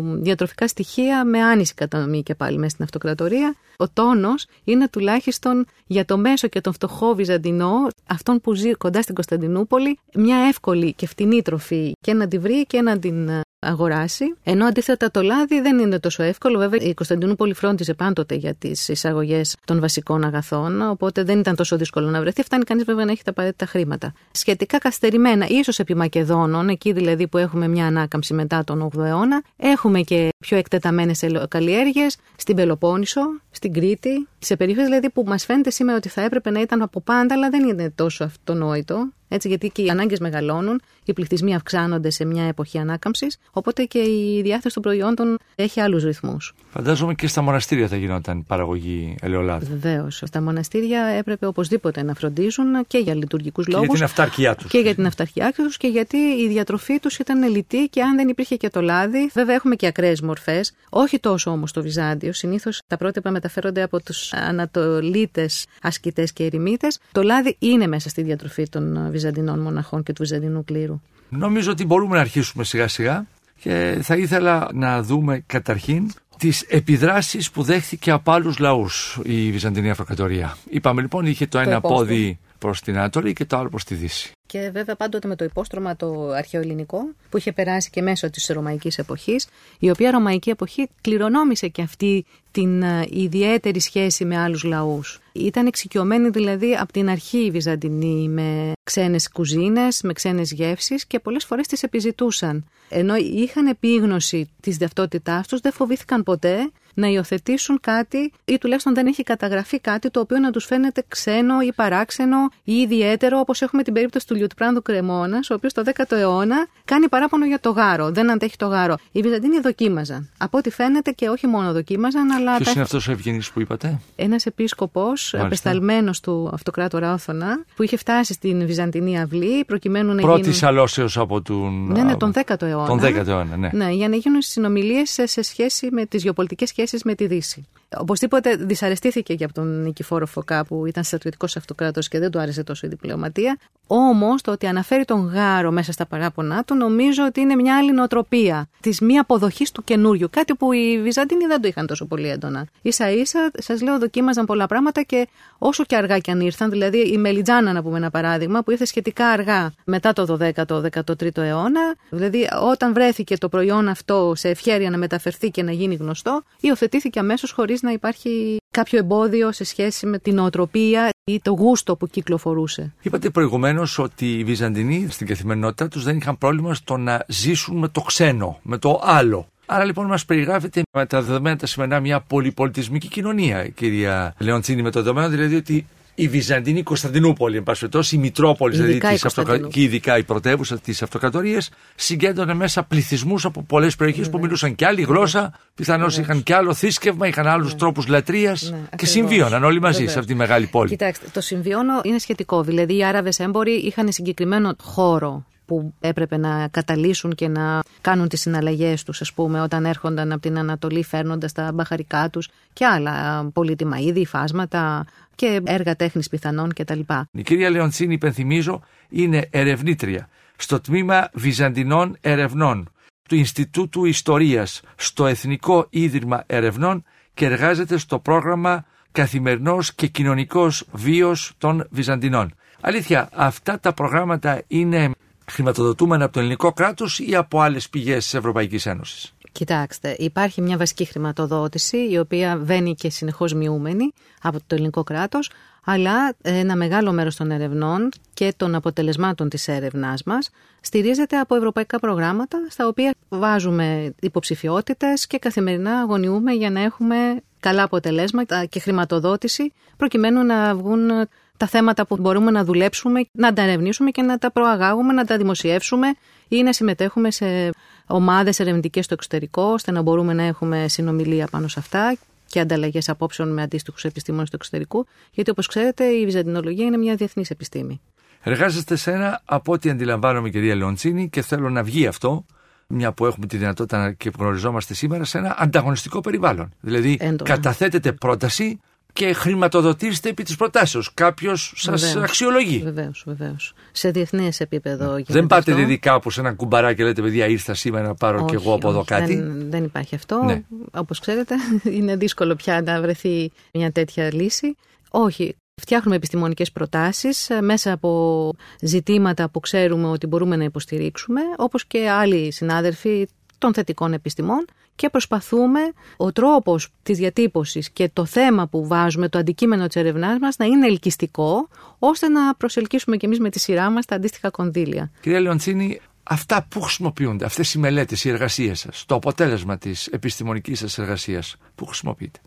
διατροφικά στοιχεία με άνηση κατανομή και πάλι μέσα στην αυτοκρατορία. Ο τόνος είναι τουλάχιστον για το μέσο και τον φτωχό Βυζαντινό, αυτόν που ζει κοντά στην Κωνσταντινούπολη, μια εύκολη και φτηνή τροφή και να τη βρει και να την ε, αγοράσει. Ενώ αντίθετα το λάδι δεν είναι τόσο εύκολο. Βέβαια, η Κωνσταντινούπολη φρόντιζε πάντοτε για τις εισαγωγές των βασικών αγαθών, οπότε δεν ήταν τόσο δύσκολο να βρεθεί. Φτάνει κανείς βέβαια να έχει τα απαραίτητα χρήματα. Σχετικά καθυστερημένα, ίσως επί Μακεδόνων, εκεί δηλαδή που έχουμε μια ανάκαμψη μετά τον 8ο αιώνα, έχουμε και πιο εκτεταμένες καλλιέργειε στην Πελοπόννησο, στην Κρήτη, σε περιοχές δηλαδή που μας φαίνεται σήμερα ότι θα έπρεπε να ήταν από πάντα, αλλά δεν είναι τόσο αυτονόητο. Έτσι, γιατί και οι ανάγκες μεγαλώνουν, οι πληθυσμοί αυξάνονται σε μια εποχή ανάκαμψης, οπότε και η διάθεση των προϊόντων έχει άλλους ρυθμούς. Φαντάζομαι και στα μοναστήρια θα γινόταν παραγωγή ελαιολάδου. Βεβαίως. Στα μοναστήρια έπρεπε οπωσδήποτε να φροντίζουν και για λειτουργικούς Και για λόγους. την αυτάρκειά τους. Και για την αυταρχιά τους και γιατί η διατροφή τους ήταν λιτή και αν δεν υπήρχε και το λάδι. Βέβαια, έχουμε και ακραίες μορφές, όχι τόσο όμως στο Βυζάντιο. Συνήθως τα πρότυπα μεταφέρονται από τους Ανατολίτες ασκητές και ερημίτες. Το λάδι είναι μέσα στη διατροφή των Βυζαντινών μοναχών και του Βυζαντινού κλήρου. Νομίζω ότι μπορούμε να αρχίσουμε σιγά σιγά και θα ήθελα να δούμε καταρχήν τις επιδράσεις που δέχθηκε από άλλους λαούς η Βυζαντινή Αυτοκρατορία. Είπαμε λοιπόν είχε το ένα υπόστρωμα. πόδι προς την Ανατολή και το άλλο προς τη Δύση. Και βέβαια πάντοτε με το υπόστρωμα το αρχαιοελληνικό που είχε περάσει και μέσω της ρωμαϊκής εποχής, η οποία ρωμαϊκή εποχή κληρονόμησε και αυτή την ε, ιδιαίτερη σχέση με άλλους λαούς. Ήταν εξοικειωμένη δηλαδή από την αρχή οι Βυζαντινοί με ξένες κουζίνες, με ξένες γεύσεις και πολλές φορές τις επιζητούσαν. Ενώ είχαν επίγνωση της ταυτότητάς τους, δεν φοβήθηκαν ποτέ να υιοθετήσουν κάτι ή τουλάχιστον δεν έχει καταγραφεί κάτι το οποίο να τους φαίνεται ξένο ή παράξενο ή ιδιαίτερο, όπως έχουμε την περίπτωση του Λιουτπράνδου Κρεμόνας, ο οποίος το 10ο αιώνα κάνει παράπονο για το γάρο, δεν αντέχει το γάρο. Οι Βυζαντίνοι δοκίμαζαν. Από ό,τι φαίνεται και όχι μόνο δοκίμαζαν, αλλά Ποιος τα... είναι αυτός ο Ευγενής που είπατε; ένας επίσκοπος απεσταλμένος του αυτοκράτορα Όθωνα, που είχε φτάσει στην Βυζαντινή αυλή προκειμένου να Πρώτης γίνουν... αλώσεως από τον... Ναι, ναι, τον 10ο αιώνα. Τον 10ο αιώνα, ναι. Ναι, για να γίνουν συνομιλίες σε, σε σχέση με τις γεωπολιτικές σχέσεις με τη Δύση. Οπωσδήποτε δυσαρεστήθηκε και από τον Νικηφόρο Φωκά που ήταν στρατιωτικός αυτοκράτο και δεν του άρεσε τόσο η διπλωματία. Όμως το ότι αναφέρει τον Γάρο μέσα στα παράπονά του νομίζω ότι είναι μια άλλη νοοτροπία της μη αποδοχής του καινούριου. Κάτι που οι Βυζαντίνοι δεν το είχαν τόσο πολύ έντονα. σα ίσα, σας λέω, δοκίμαζαν πολλά πράγματα και όσο και αργά κι αν ήρθαν, δηλαδή η Μελιτζάνα, να πούμε ένα παράδειγμα, που ήρθε σχετικά αργά μετά το 12ο, 13ο αιώνα, δηλαδή όταν βρέθηκε το προϊόν αυτό σε ευχέρεια να μεταφερθεί και να γίνει γνωστό, υιοθετήθηκε αμέσως χωρίς να υπάρχει κάποιο εμπόδιο σε σχέση με την οτροπία ή το γούστο που κυκλοφορούσε; Είπατε προηγουμένως ότι οι Βυζαντινοί στην καθημερινότητά τους δεν είχαν πρόβλημα στο να ζήσουν με το ξένο, με το άλλο. Άρα λοιπόν μας περιγράφεται με τα δεδομένα τα σημερινά μια πολυπολιτισμική κοινωνία, κυρία Λεοντσίνη, με το δεδομένο δηλαδή ότι η Βυζαντινή Κωνσταντινούπολη, εν πάση περιπτώσει, η Μητρόπολη, δηλαδή Ειδικά η της αυτοκα... Κωνσταντινούπολη. και ειδικά η πρωτεύουσα της Αυτοκρατορίας, συγκέντρωνε μέσα πληθυσμούς από πολλές περιοχές που μιλούσαν και άλλη γλώσσα, πιθανώς είχαν και άλλο θρήσκευμα, είχαν άλλους τρόπους λατρείας Ναι, και ακριβώς. συμβίωναν όλοι μαζί Βεβαίως. σε αυτή τη μεγάλη πόλη. Κοιτάξτε, το συμβιώνω είναι σχετικό. Δηλαδή, οι Άραβες έμποροι είχαν συγκεκριμένο χώρο που έπρεπε να καταλύσουν και να κάνουν τις συναλλαγές τους, ας πούμε, όταν έρχονταν από την Ανατολή φέρνοντας τα μπαχαρικά τους και άλλα πολύτιμα είδη, φάσματα και έργα τέχνης πιθανών κτλ. Η κυρία Λεοντσίνη, υπενθυμίζω, είναι ερευνήτρια στο τμήμα Βυζαντινών Ερευνών του Ινστιτούτου Ιστορίας στο Εθνικό Ίδρυμα Ερευνών και εργάζεται στο πρόγραμμα Καθημερινός και Κοινωνικός Βίος των Βυζαντινών. Αλήθεια, αυτά τα προγράμματα είναι χρηματοδοτούμενα από το ελληνικό κράτος ή από άλλες πηγές της Ευρωπαϊκής Ένωσης; Κοιτάξτε, υπάρχει μια βασική χρηματοδότηση η οποία βαίνει και συνεχώς μειούμενη από το ελληνικό κράτος αλλά ένα μεγάλο μέρος των ερευνών και των αποτελεσμάτων της έρευνάς μας στηρίζεται από ευρωπαϊκά προγράμματα στα οποία βάζουμε υποψηφιότητες και καθημερινά αγωνιούμε για να έχουμε καλά αποτελέσματα και χρηματοδότηση προκειμένου να βγουν τα θέματα που μπορούμε να δουλέψουμε, να τα ερευνήσουμε και να τα προαγάγουμε, να τα δημοσιεύσουμε ή να συμμετέχουμε σε ομάδες ερευνητικές στο εξωτερικό, ώστε να μπορούμε να έχουμε συνομιλία πάνω σε αυτά και ανταλλαγές απόψεων με αντίστοιχους επιστήμονες του εξωτερικού, γιατί όπως ξέρετε η βυζαντινολογία είναι μια διεθνής επιστήμη. Εργάζεστε σε ένα, από ό,τι αντιλαμβάνομαι, κυρία Λεοντσίνη, και θέλω να βγει αυτό, μια που έχουμε τη δυνατότητα και γνωριζόμαστε σήμερα, σε ένα ανταγωνιστικό περιβάλλον. Δηλαδή, Έντονα. καταθέτετε πρόταση και χρηματοδοτήσετε επί της προτάσεως. Κάποιος σας αξιολογεί. Βεβαίως, βεβαίως. Σε διεθνές επίπεδο. Δεν πάτε δηλαδή κάπου σε ένα κουμπαράκι και λέτε: Παιδιά, ήρθα σήμερα να πάρω κι εγώ από εδώ κάτι. Δεν, δεν υπάρχει αυτό. Ναι. Όπως ξέρετε, είναι δύσκολο πια να βρεθεί μια τέτοια λύση. Όχι. Φτιάχνουμε επιστημονικές προτάσεις ε, μέσα από ζητήματα που ξέρουμε ότι μπορούμε να υποστηρίξουμε, όπως και άλλοι συνάδελφοι των θετικών επιστημών και προσπαθούμε ο τρόπος της διατύπωσης και το θέμα που βάζουμε, το αντικείμενο της ερευνάς μας να είναι ελκυστικό, ώστε να προσελκύσουμε και εμείς με τη σειρά μας τα αντίστοιχα κονδύλια. Κυρία Λεοντσίνη, αυτά που χρησιμοποιούνται, αυτές οι μελέτες, οι εργασίες σας, το αποτέλεσμα της επιστημονικής σας εργασίας, που χρησιμοποιείτε;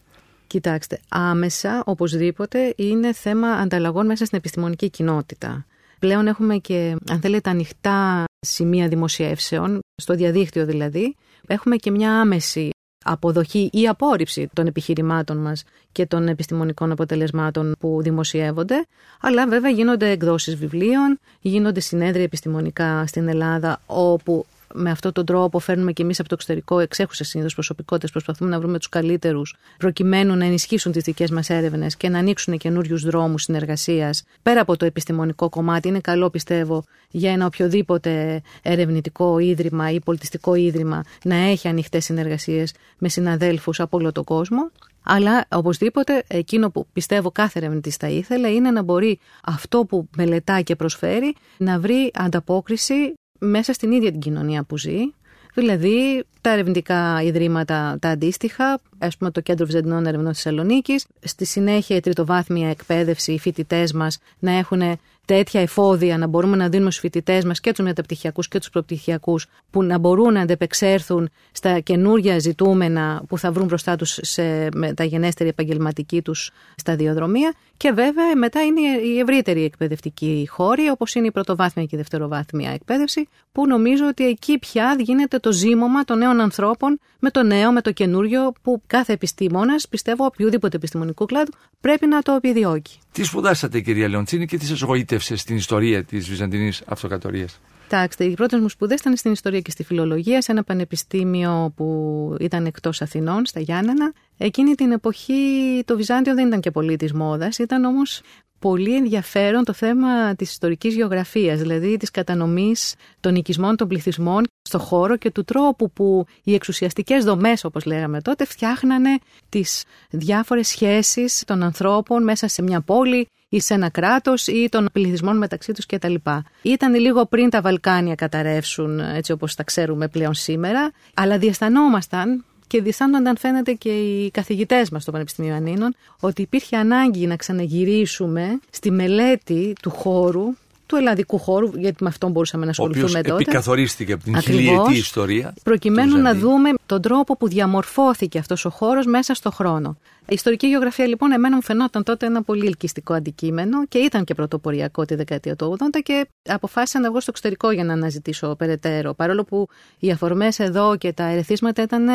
Κοιτάξτε, άμεσα οπωσδήποτε είναι θέμα ανταλλαγών μέσα στην επιστημονική κοινότητα. Πλέον έχουμε και, αν θέλετε, ανοιχτά σημεία δημοσιεύσεων, στο διαδίκτυο δηλαδή. Έχουμε και μια άμεση αποδοχή ή απόρριψη των επιχειρημάτων μας και των επιστημονικών αποτελεσμάτων που δημοσιεύονται, αλλά βέβαια γίνονται εκδόσεις βιβλίων, γίνονται συνέδρια επιστημονικά στην Ελλάδα όπου με αυτόν τον τρόπο φέρνουμε και εμείς από το εξωτερικό εξέχουσες συνήθως προσωπικότητες, προσπαθούμε να βρούμε τους καλύτερους, προκειμένου να ενισχύσουν τις δικές μας έρευνες και να ανοίξουν καινούριους δρόμους συνεργασίας. Πέρα από το επιστημονικό κομμάτι, είναι καλό πιστεύω για ένα οποιοδήποτε ερευνητικό ίδρυμα ή πολιτιστικό ίδρυμα να έχει ανοιχτές συνεργασίες με συναδέλφους από όλο τον κόσμο. Αλλά οπωσδήποτε εκείνο που πιστεύω κάθε ερευνητής θα ήθελε είναι να μπορεί αυτό που μελετά και προσφέρει να βρει ανταπόκριση μέσα στην ίδια την κοινωνία που ζει. Δηλαδή τα ερευνητικά ιδρύματα τα αντίστοιχα, ας πούμε το Κέντρο Βυζαντινών Ερευνών Θεσσαλονίκης, στη συνέχεια η τριτοβάθμια εκπαίδευση, οι φοιτητές μας να έχουν τέτοια εφόδια να μπορούμε να δίνουμε στους φοιτητές μας και τους μεταπτυχιακούς και τους προπτυχιακούς που να μπορούν να αντεπεξέλθουν στα καινούργια ζητούμενα που θα βρουν μπροστά τους σε μεταγενέστερη επαγγελματική τους σταδιοδρομία. Και βέβαια μετά είναι η ευρύτερη εκπαιδευτική χώρη, όπως είναι η πρωτοβάθμια και η δευτεροβάθμια εκπαίδευση, που νομίζω ότι εκεί πια γίνεται το ζήμωμα των νέων ανθρώπων με το νέο, με το καινούριο, που κάθε επιστήμονας, πιστεύω, οποιοδήποτε επιστημονικού κλάδου, πρέπει να το επιδιώκει. Τι σπουδάσατε, κυρία Λεοντσίνη, και τι σας γοήτευσε στην ιστορία της Βυζαντινής Αυτοκρατορίας; Κοιτάξτε, οι πρώτες μου σπουδές ήταν στην ιστορία και στη φιλολογία, σε ένα πανεπιστήμιο που ήταν εκτός Αθηνών, στα Γιάννενα. Εκείνη την εποχή το Βυζάντιο δεν ήταν και πολύ της μόδας, ήταν όμως πολύ ενδιαφέρον το θέμα της ιστορικής γεωγραφίας, δηλαδή της κατανομής των οικισμών των πληθυσμών στο χώρο και του τρόπου που οι εξουσιαστικές δομές, όπως λέγαμε τότε, φτιάχνανε τις διάφορες σχέσεις των ανθρώπων μέσα σε μια πόλη ή σε ένα κράτος ή των πληθυσμών μεταξύ τους κτλ. Ήταν λίγο πριν τα Βαλκάνια καταρρεύσουν έτσι όπως τα ξέρουμε πλέον σήμερα, αλλά διαισθανόμασταν και διστάνονταν φαίνεται και οι καθηγητές μας στο Πανεπιστήμιο Ανίνων ότι υπήρχε ανάγκη να ξαναγυρίσουμε στη μελέτη του χώρου του ελλαδικού χώρου, γιατί με αυτόν μπορούσαμε να ασχοληθούμε ο τότε. Επικαθορίστηκε από την χιλιετή ιστορία. Προκειμένου να δούμε τον τρόπο που διαμορφώθηκε αυτός ο χώρος μέσα στο χρόνο. Η ιστορική γεωγραφία λοιπόν εμένα μου φαινόταν τότε ένα πολύ ελκυστικό αντικείμενο και ήταν και πρωτοποριακό τη δεκαετία του 80 και αποφάσισα να βγω στο εξωτερικό για να αναζητήσω περαιτέρω. Παρόλο που οι αφορμές εδώ και τα ερεθίσματα ήταν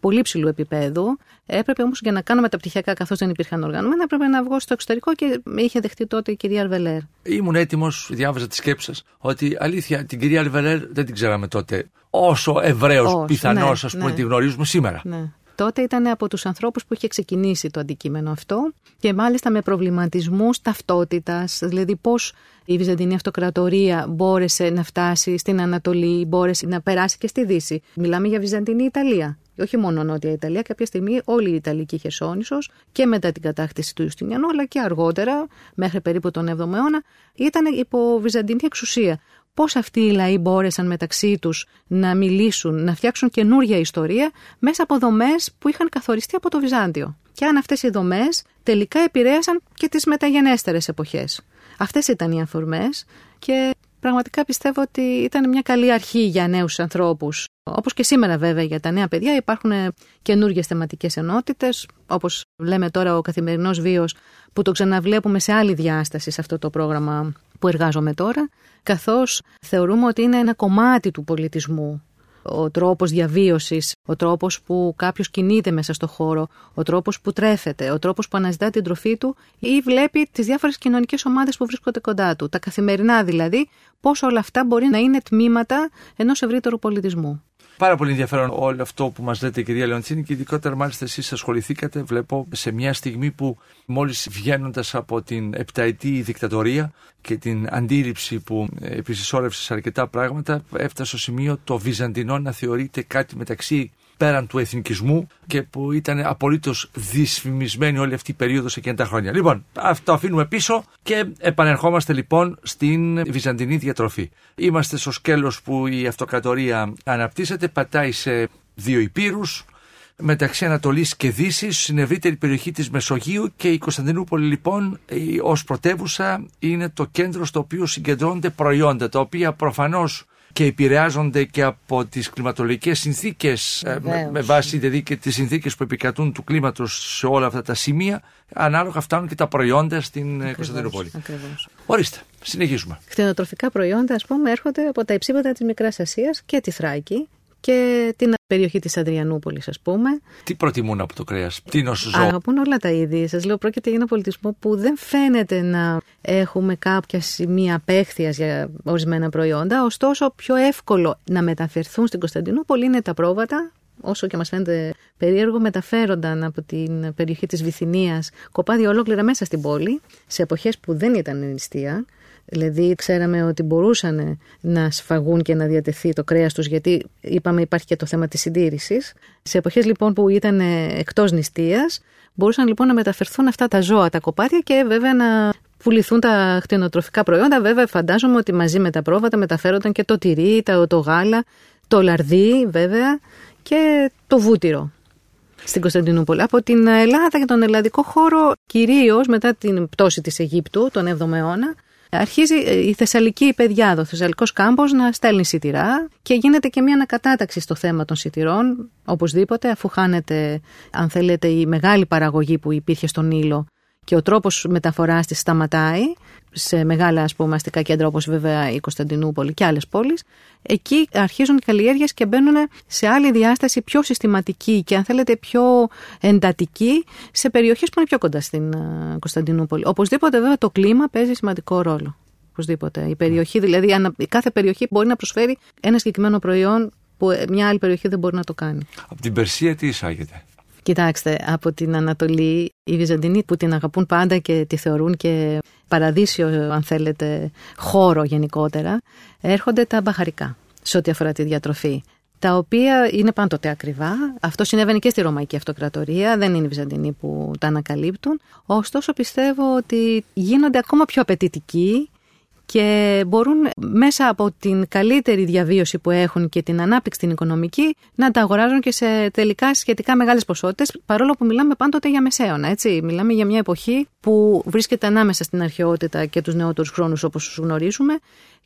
πολύ ψηλού επίπεδου, έπρεπε όμως για να κάνω μεταπτυχιακά καθώς δεν υπήρχαν οργανωμένα, έπρεπε να βγω στο εξωτερικό και με είχε δεχτεί τότε η κυρία Αρβελέρ. Ήμουν έτοιμος, διάβαζα τη σκέψη σα, ότι αλήθεια την κυρία Αρβελέρ δεν την ξέραμε τότε όσο Εβραίο πιθανός, ναι, ας πούμε, ναι. τη γνωρίζουμε σήμερα. Ναι τότε ήταν από τους ανθρώπους που είχε ξεκινήσει το αντικείμενο αυτό και μάλιστα με προβληματισμούς ταυτότητας, δηλαδή πώς η Βυζαντινή Αυτοκρατορία μπόρεσε να φτάσει στην Ανατολή, μπόρεσε να περάσει και στη Δύση. Μιλάμε για Βυζαντινή Ιταλία. Όχι μόνο Νότια Ιταλία, κάποια στιγμή όλη η Ιταλική Χερσόνησος και μετά την κατάκτηση του Ιουστινιανού, αλλά και αργότερα, μέχρι περίπου τον 7ο αιώνα, ήταν υπό Βυζαντινή εξουσία πώς αυτοί οι λαοί μπόρεσαν μεταξύ τους να μιλήσουν, να φτιάξουν καινούργια ιστορία μέσα από δομές που είχαν καθοριστεί από το Βυζάντιο. Και αν αυτές οι δομές τελικά επηρέασαν και τις μεταγενέστερες εποχές. Αυτές ήταν οι αφορμές και πραγματικά πιστεύω ότι ήταν μια καλή αρχή για νέους ανθρώπους. Όπως και σήμερα βέβαια για τα νέα παιδιά υπάρχουν καινούργιες θεματικές ενότητες, όπως λέμε τώρα ο καθημερινός βίος που το ξαναβλέπουμε σε άλλη διάσταση σε αυτό το πρόγραμμα που εργάζομαι τώρα, καθώς θεωρούμε ότι είναι ένα κομμάτι του πολιτισμού ο τρόπος διαβίωσης, ο τρόπος που κάποιος κινείται μέσα στο χώρο, ο τρόπος που τρέφεται, ο τρόπος που αναζητά την τροφή του ή βλέπει τις διάφορες κοινωνικές ομάδες που βρίσκονται κοντά του. Τα καθημερινά δηλαδή, πώς όλα αυτά μπορεί να είναι τμήματα ενός ευρύτερου πολιτισμού. Πάρα πολύ ενδιαφέρον όλο αυτό που μας λέτε, κυρία Λεοντσίνη, και ειδικότερα μάλιστα εσείς ασχοληθήκατε, βλέπω, σε μια στιγμή που μόλις βγαίνοντας από την επταετή δικτατορία και την αντίληψη που επισυσσόρευσες σε αρκετά πράγματα, έφτασε στο σημείο το Βυζαντινό να θεωρείται κάτι μεταξύ πέραν του εθνικισμού και που ήταν απολύτως δυσφημισμένη όλη αυτή η περίοδος εκείνα τα χρόνια. Λοιπόν, αυτό αφήνουμε πίσω και επανερχόμαστε λοιπόν στην Βυζαντινή διατροφή. Είμαστε στο σκέλος που η αυτοκρατορία αναπτύσσεται, πατάει σε δύο υπήρους, μεταξύ Ανατολής και Δύσης, στην ευρύτερη περιοχή της Μεσογείου και η Κωνσταντινούπολη λοιπόν ως πρωτεύουσα είναι το κέντρο στο οποίο συγκεντρώνονται προϊόντα τα οποία προφανώς και επηρεάζονται και από τις κλιματολογικές συνθήκες ε, με, βάση δηλαδή και τις συνθήκες που επικρατούν του κλίματος σε όλα αυτά τα σημεία ανάλογα φτάνουν και τα προϊόντα στην ε, Κωνσταντινούπολη. Ορίστε, συνεχίζουμε. Χτινοτροφικά προϊόντα ας πούμε έρχονται από τα υψίπεδα της Μικράς Ασίας και τη Θράκη και την περιοχή της Αδριανούπολης ας πούμε. Τι προτιμούν από το κρέας, τι είναι ζώο. Αγαπούν όλα τα είδη. Σας λέω πρόκειται για ένα πολιτισμό που δεν φαίνεται να έχουμε κάποια σημεία απέχθειας για ορισμένα προϊόντα, ωστόσο πιο εύκολο να μεταφερθούν στην Κωνσταντινούπολη είναι τα πρόβατα, όσο και μας φαίνεται περίεργο, μεταφέρονταν από την περιοχή της Βυθινίας κοπάδια ολόκληρα μέσα στην πόλη, σε εποχές που δεν ήταν νηστεία Δηλαδή ξέραμε ότι μπορούσαν να σφαγούν και να διατεθεί το κρέας τους γιατί είπαμε υπάρχει και το θέμα της συντήρησης. Σε εποχές λοιπόν που ήταν εκτός νηστείας μπορούσαν λοιπόν να μεταφερθούν αυτά τα ζώα, τα κοπάδια και βέβαια να πουληθούν τα χτινοτροφικά προϊόντα. Βέβαια φαντάζομαι ότι μαζί με τα πρόβατα μεταφέρονταν και το τυρί, το γάλα, το λαρδί βέβαια και το βούτυρο στην Κωνσταντινούπολη. Από την Ελλάδα και τον ελλαδικό χώρο, κυρίως μετά την πτώση της Αιγύπτου τον 7ο αιώνα, αρχίζει η Θεσσαλική παιδιά, ο Θεσσαλικός κάμπος, να στέλνει σιτηρά και γίνεται και μια ανακατάταξη στο θέμα των σιτηρών, οπωσδήποτε, αφού χάνεται, αν θέλετε, η μεγάλη παραγωγή που υπήρχε στον Ήλο και ο τρόπος μεταφοράς της σταματάει σε μεγάλα ας πούμε, αστικά κέντρα όπως βέβαια η Κωνσταντινούπολη και άλλες πόλεις, εκεί αρχίζουν οι καλλιέργειες και μπαίνουν σε άλλη διάσταση πιο συστηματική και αν θέλετε πιο εντατική σε περιοχές που είναι πιο κοντά στην Κωνσταντινούπολη. Οπωσδήποτε βέβαια το κλίμα παίζει σημαντικό ρόλο. Οπωσδήποτε. Η περιοχή, δηλαδή η κάθε περιοχή μπορεί να προσφέρει ένα συγκεκριμένο προϊόν που μια άλλη περιοχή δεν μπορεί να το κάνει. Από την Περσία τι εισάγεται; Κοιτάξτε, από την Ανατολή οι Βυζαντινοί που την αγαπούν πάντα και τη θεωρούν και παραδείσιο, αν θέλετε, χώρο γενικότερα, έρχονται τα μπαχαρικά σε ό,τι αφορά τη διατροφή. Τα οποία είναι πάντοτε ακριβά. Αυτό συνέβαινε και στη Ρωμαϊκή Αυτοκρατορία. Δεν είναι οι Βυζαντινοί που τα ανακαλύπτουν. Ωστόσο, πιστεύω ότι γίνονται ακόμα πιο απαιτητικοί και μπορούν μέσα από την καλύτερη διαβίωση που έχουν και την ανάπτυξη την οικονομική να τα αγοράζουν και σε τελικά σχετικά μεγάλες ποσότητες παρόλο που μιλάμε πάντοτε για μεσαίωνα, έτσι. Μιλάμε για μια εποχή που βρίσκεται ανάμεσα στην αρχαιότητα και τους νεότερους χρόνους όπως τους γνωρίζουμε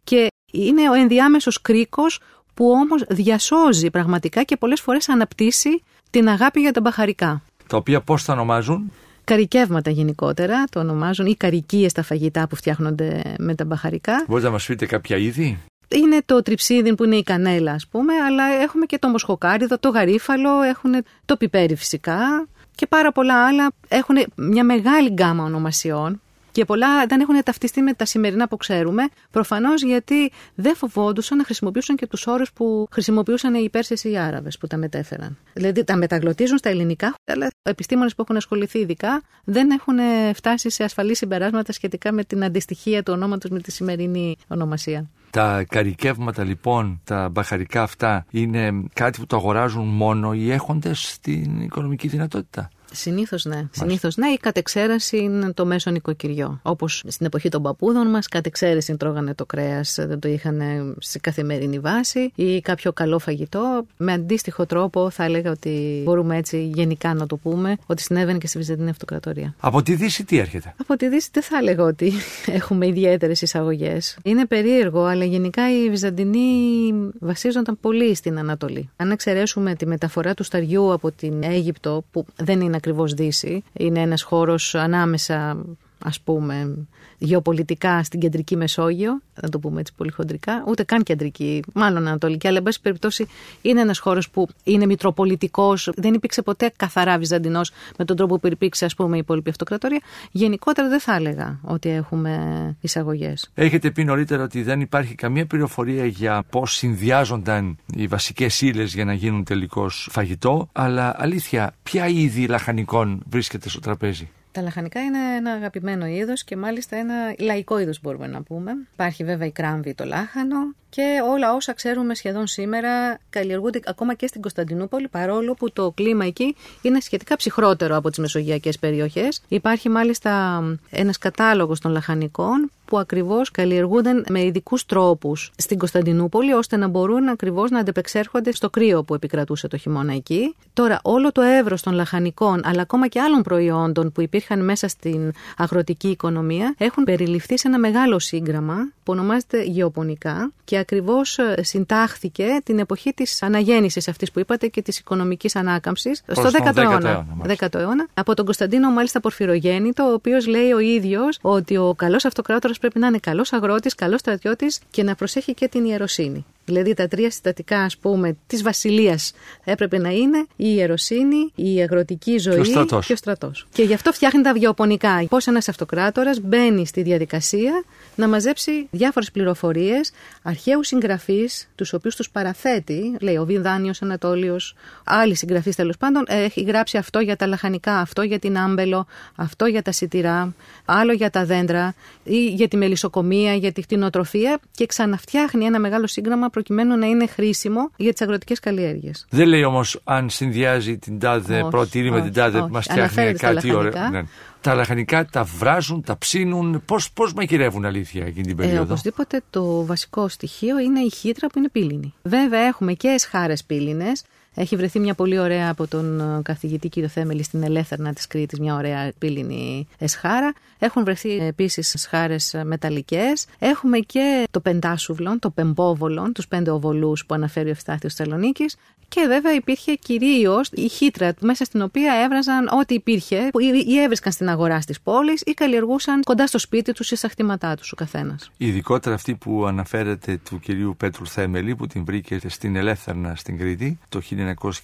και είναι ο ενδιάμεσος κρίκος που όμως διασώζει πραγματικά και πολλές φορές αναπτύσσει την αγάπη για τα μπαχαρικά. Τα οποία πώς τα ονομάζουν; Καρικεύματα γενικότερα, το ονομάζουν, ή καρικίες στα φαγητά που φτιάχνονται με τα μπαχαρικά. Μπορείτε να μας πείτε κάποια είδη; Είναι το τριψίδι που είναι η κανέλα ας πούμε, αλλά έχουμε και το μοσχοκάριδο, το γαρίφαλο, έχουν το πιπέρι φυσικά και πάρα πολλά άλλα. Έχουν μια μεγάλη γκάμα ονομασιών και πολλά δεν έχουν ταυτιστεί με τα σημερινά που ξέρουμε. Προφανώς γιατί δεν φοβόντουσαν να χρησιμοποιήσουν και τους όρους που χρησιμοποιούσαν οι Πέρσες ή οι Άραβες που τα μετέφεραν. Δηλαδή τα μεταγλωτίζουν στα ελληνικά, αλλά επιστήμονες που έχουν ασχοληθεί ειδικά δεν έχουν φτάσει σε ασφαλή συμπεράσματα σχετικά με την αντιστοιχία του ονόματος με τη σημερινή ονομασία. Τα καρικεύματα λοιπόν, τα μπαχαρικά αυτά, είναι κάτι που το αγοράζουν μόνο οι έχοντες στην οικονομική δυνατότητα; Συνήθως ναι. Συνήθως ναι. Η κατεξαίρεση είναι το μέσο νοικοκυριό. Όπως στην εποχή των παππούδων μας, κατεξαίρεση τρώγανε το κρέας, δεν το είχαν σε καθημερινή βάση ή κάποιο καλό φαγητό. Με αντίστοιχο τρόπο θα έλεγα ότι μπορούμε έτσι γενικά να το πούμε ότι συνέβαινε και στη Βυζαντινή Αυτοκρατορία. Από τη Δύση τι έρχεται; Από τη Δύση δεν θα έλεγα ότι έχουμε ιδιαίτερες εισαγωγές. Είναι περίεργο, αλλά γενικά οι Βυζαντινοί βασίζονταν πολύ στην Ανατολή. Αν εξαιρέσουμε τη μεταφορά του σταριού από την Αίγυπτο, που δεν είναι ακριβώς Δύση. Είναι ένας χώρος ανάμεσα ας πούμε, γεωπολιτικά στην κεντρική Μεσόγειο, να το πούμε έτσι πολύ χοντρικά, ούτε καν κεντρική, μάλλον ανατολική, αλλά εν πάση περιπτώσει είναι ένας χώρος που είναι μητροπολιτικός, δεν υπήρξε ποτέ καθαρά Βυζαντινός με τον τρόπο που υπήρξε ας πούμε η υπόλοιπη αυτοκρατορία. Γενικότερα δεν θα έλεγα ότι έχουμε εισαγωγές. Έχετε πει νωρίτερα ότι δεν υπάρχει καμία πληροφορία για πώς συνδυάζονταν οι βασικές ύλες για να γίνουν τελικώς φαγητό, αλλά αλήθεια, ποια είδη λαχανικών βρίσκεται στο τραπέζι; Τα λαχανικά είναι ένα αγαπημένο είδος και μάλιστα ένα λαϊκό είδος μπορούμε να πούμε. Υπάρχει βέβαια η κράμβη το λάχανο και όλα όσα ξέρουμε σχεδόν σήμερα καλλιεργούνται ακόμα και στην Κωνσταντινούπολη παρόλο που το κλίμα εκεί είναι σχετικά ψυχρότερο από τις μεσογειακές περιοχές. Υπάρχει μάλιστα ένας κατάλογος των λαχανικών που ακριβώς καλλιεργούνται με ειδικούς τρόπους στην Κωνσταντινούπολη, ώστε να μπορούν ακριβώς να αντεπεξέρχονται στο κρύο που επικρατούσε το χειμώνα εκεί. Τώρα, όλο το εύρος των λαχανικών, αλλά ακόμα και άλλων προϊόντων που υπήρχαν μέσα στην αγροτική οικονομία, έχουν περιληφθεί σε ένα μεγάλο σύγγραμμα που ονομάζεται γεωπονικά και ακριβώς ε, συντάχθηκε την εποχή της αναγέννησης αυτής που είπατε και της οικονομικής ανάκαμψης στο 10ο αιώνα. 10ο αιώνα. Από τον Κωνσταντίνο, μάλιστα Πορφυρογέννητο, ο οποίος λέει ο ίδιος ότι ο καλός αυτοκράτορας πρέπει να είναι καλός αγρότης, καλός στρατιώτης και να προσέχει και την ιεροσύνη. Δηλαδή τα τρία συστατικά ας πούμε της βασιλείας έπρεπε να είναι η ιεροσύνη, η αγροτική ζωή και ο στρατός. Και, γι' αυτό φτιάχνει τα βιοπονικά. Πώς ένας αυτοκράτορας μπαίνει στη διαδικασία να μαζέψει διάφορες πληροφορίες, αρχαίους συγγραφείς, τους οποίους τους παραθέτει, λέει ο Βιδάνιος Ανατόλιος, άλλοι συγγραφείς τέλος πάντων, έχει γράψει αυτό για τα λαχανικά, αυτό για την άμπελο, αυτό για τα σιτηρά, άλλο για τα δέντρα ή για τη μελισσοκομεία, για τη κτηνοτροφία και ξαναφτιάχνει ένα μεγάλο σύγγραμμα προκειμένου να είναι χρήσιμο για τις αγροτικές καλλιέργειες. Δεν λέει όμως αν συνδυάζει την τάδε πρώτη με την τάδε που μας φτιάχνει κάτι ωραίο. Ναι. Τα λαχανικά τα βράζουν, τα ψήνουν. Πώς πώς μαγειρεύουν αλήθεια εκείνη την ε, περίοδο; Ε, οπωσδήποτε το βασικό στοιχείο είναι η χύτρα που είναι πύληνη. Βέβαια έχουμε και εσχάρες πύληνες. Έχει βρεθεί μια πολύ ωραία από τον ε, καθηγητή κύριο Θέμελη στην Ελεύθερνα της Κρήτης, μια ωραία πύληνη εσχάρα. Έχουν βρεθεί επίσης σχάρε μεταλλικές. Έχουμε και το πεντάσουβλον, το πεμπόβολον, τους πέντε οβολούς που αναφέρει ο Ευστάθιος Θεσσαλονίκης. Και βέβαια υπήρχε κυρίως η χύτρα μέσα στην οποία έβραζαν ό,τι υπήρχε ή έβρισκαν στην αγορά τη πόλη ή καλλιεργούσαν κοντά στο σπίτι τους ή στα χτήματά τους ο καθένας. Ειδικότερα αυτή που αναφέρεται του κυρίου Πέτρου Θέμελη που την βρήκε στην Ελεύθερνα στην Κρήτη το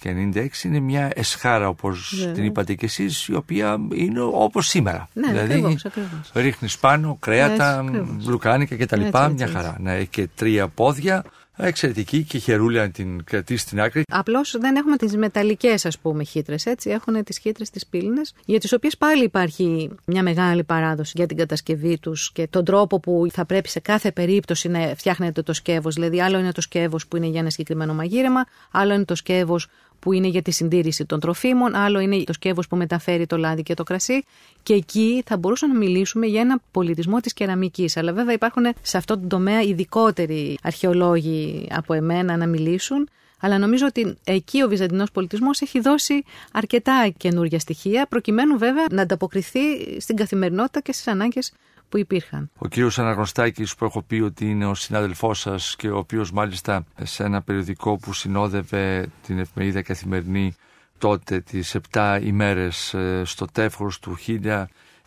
1996 είναι μια εσχάρα όπως την είπατε κι εσείς, η οποία είναι όπως σήμερα. Ναι, δηλαδή ακριβώς, ακριβώς. ρίχνεις πάνω κρέατα, λουκάνικα κτλ. Μια χαρά. Να έχει και τρία πόδια εξαιρετική και χερούλια να την κρατήσει στην άκρη. Απλώς δεν έχουμε τις μεταλλικές, ας πούμε, χύτρες. Έτσι, έχουν τις χύτρες τις πύληνες, για τις οποίες πάλι υπάρχει μια μεγάλη παράδοση για την κατασκευή τους και τον τρόπο που θα πρέπει σε κάθε περίπτωση να φτιάχνεται το σκεύος. Δηλαδή, άλλο είναι το σκεύος που είναι για ένα συγκεκριμένο μαγείρεμα, άλλο είναι το σκεύος που είναι για τη συντήρηση των τροφίμων, άλλο είναι το σκεύος που μεταφέρει το λάδι και το κρασί. Και εκεί θα μπορούσαμε να μιλήσουμε για ένα πολιτισμό της κεραμικής. Αλλά βέβαια υπάρχουν σε αυτό το τομέα ειδικότεροι αρχαιολόγοι από εμένα να μιλήσουν. Αλλά νομίζω ότι εκεί ο Βυζαντινός πολιτισμός έχει δώσει αρκετά καινούργια στοιχεία, προκειμένου βέβαια να ανταποκριθεί στην καθημερινότητα και στις ανάγκες που υπήρχαν. Ο κύριος Αναγνωστάκης που έχω πει ότι είναι ο συνάδελφός σας και ο οποίος μάλιστα σε ένα περιοδικό που συνόδευε την εφημερίδα καθημερινή τότε τις 7 ημέρες ε, στο τεύχος του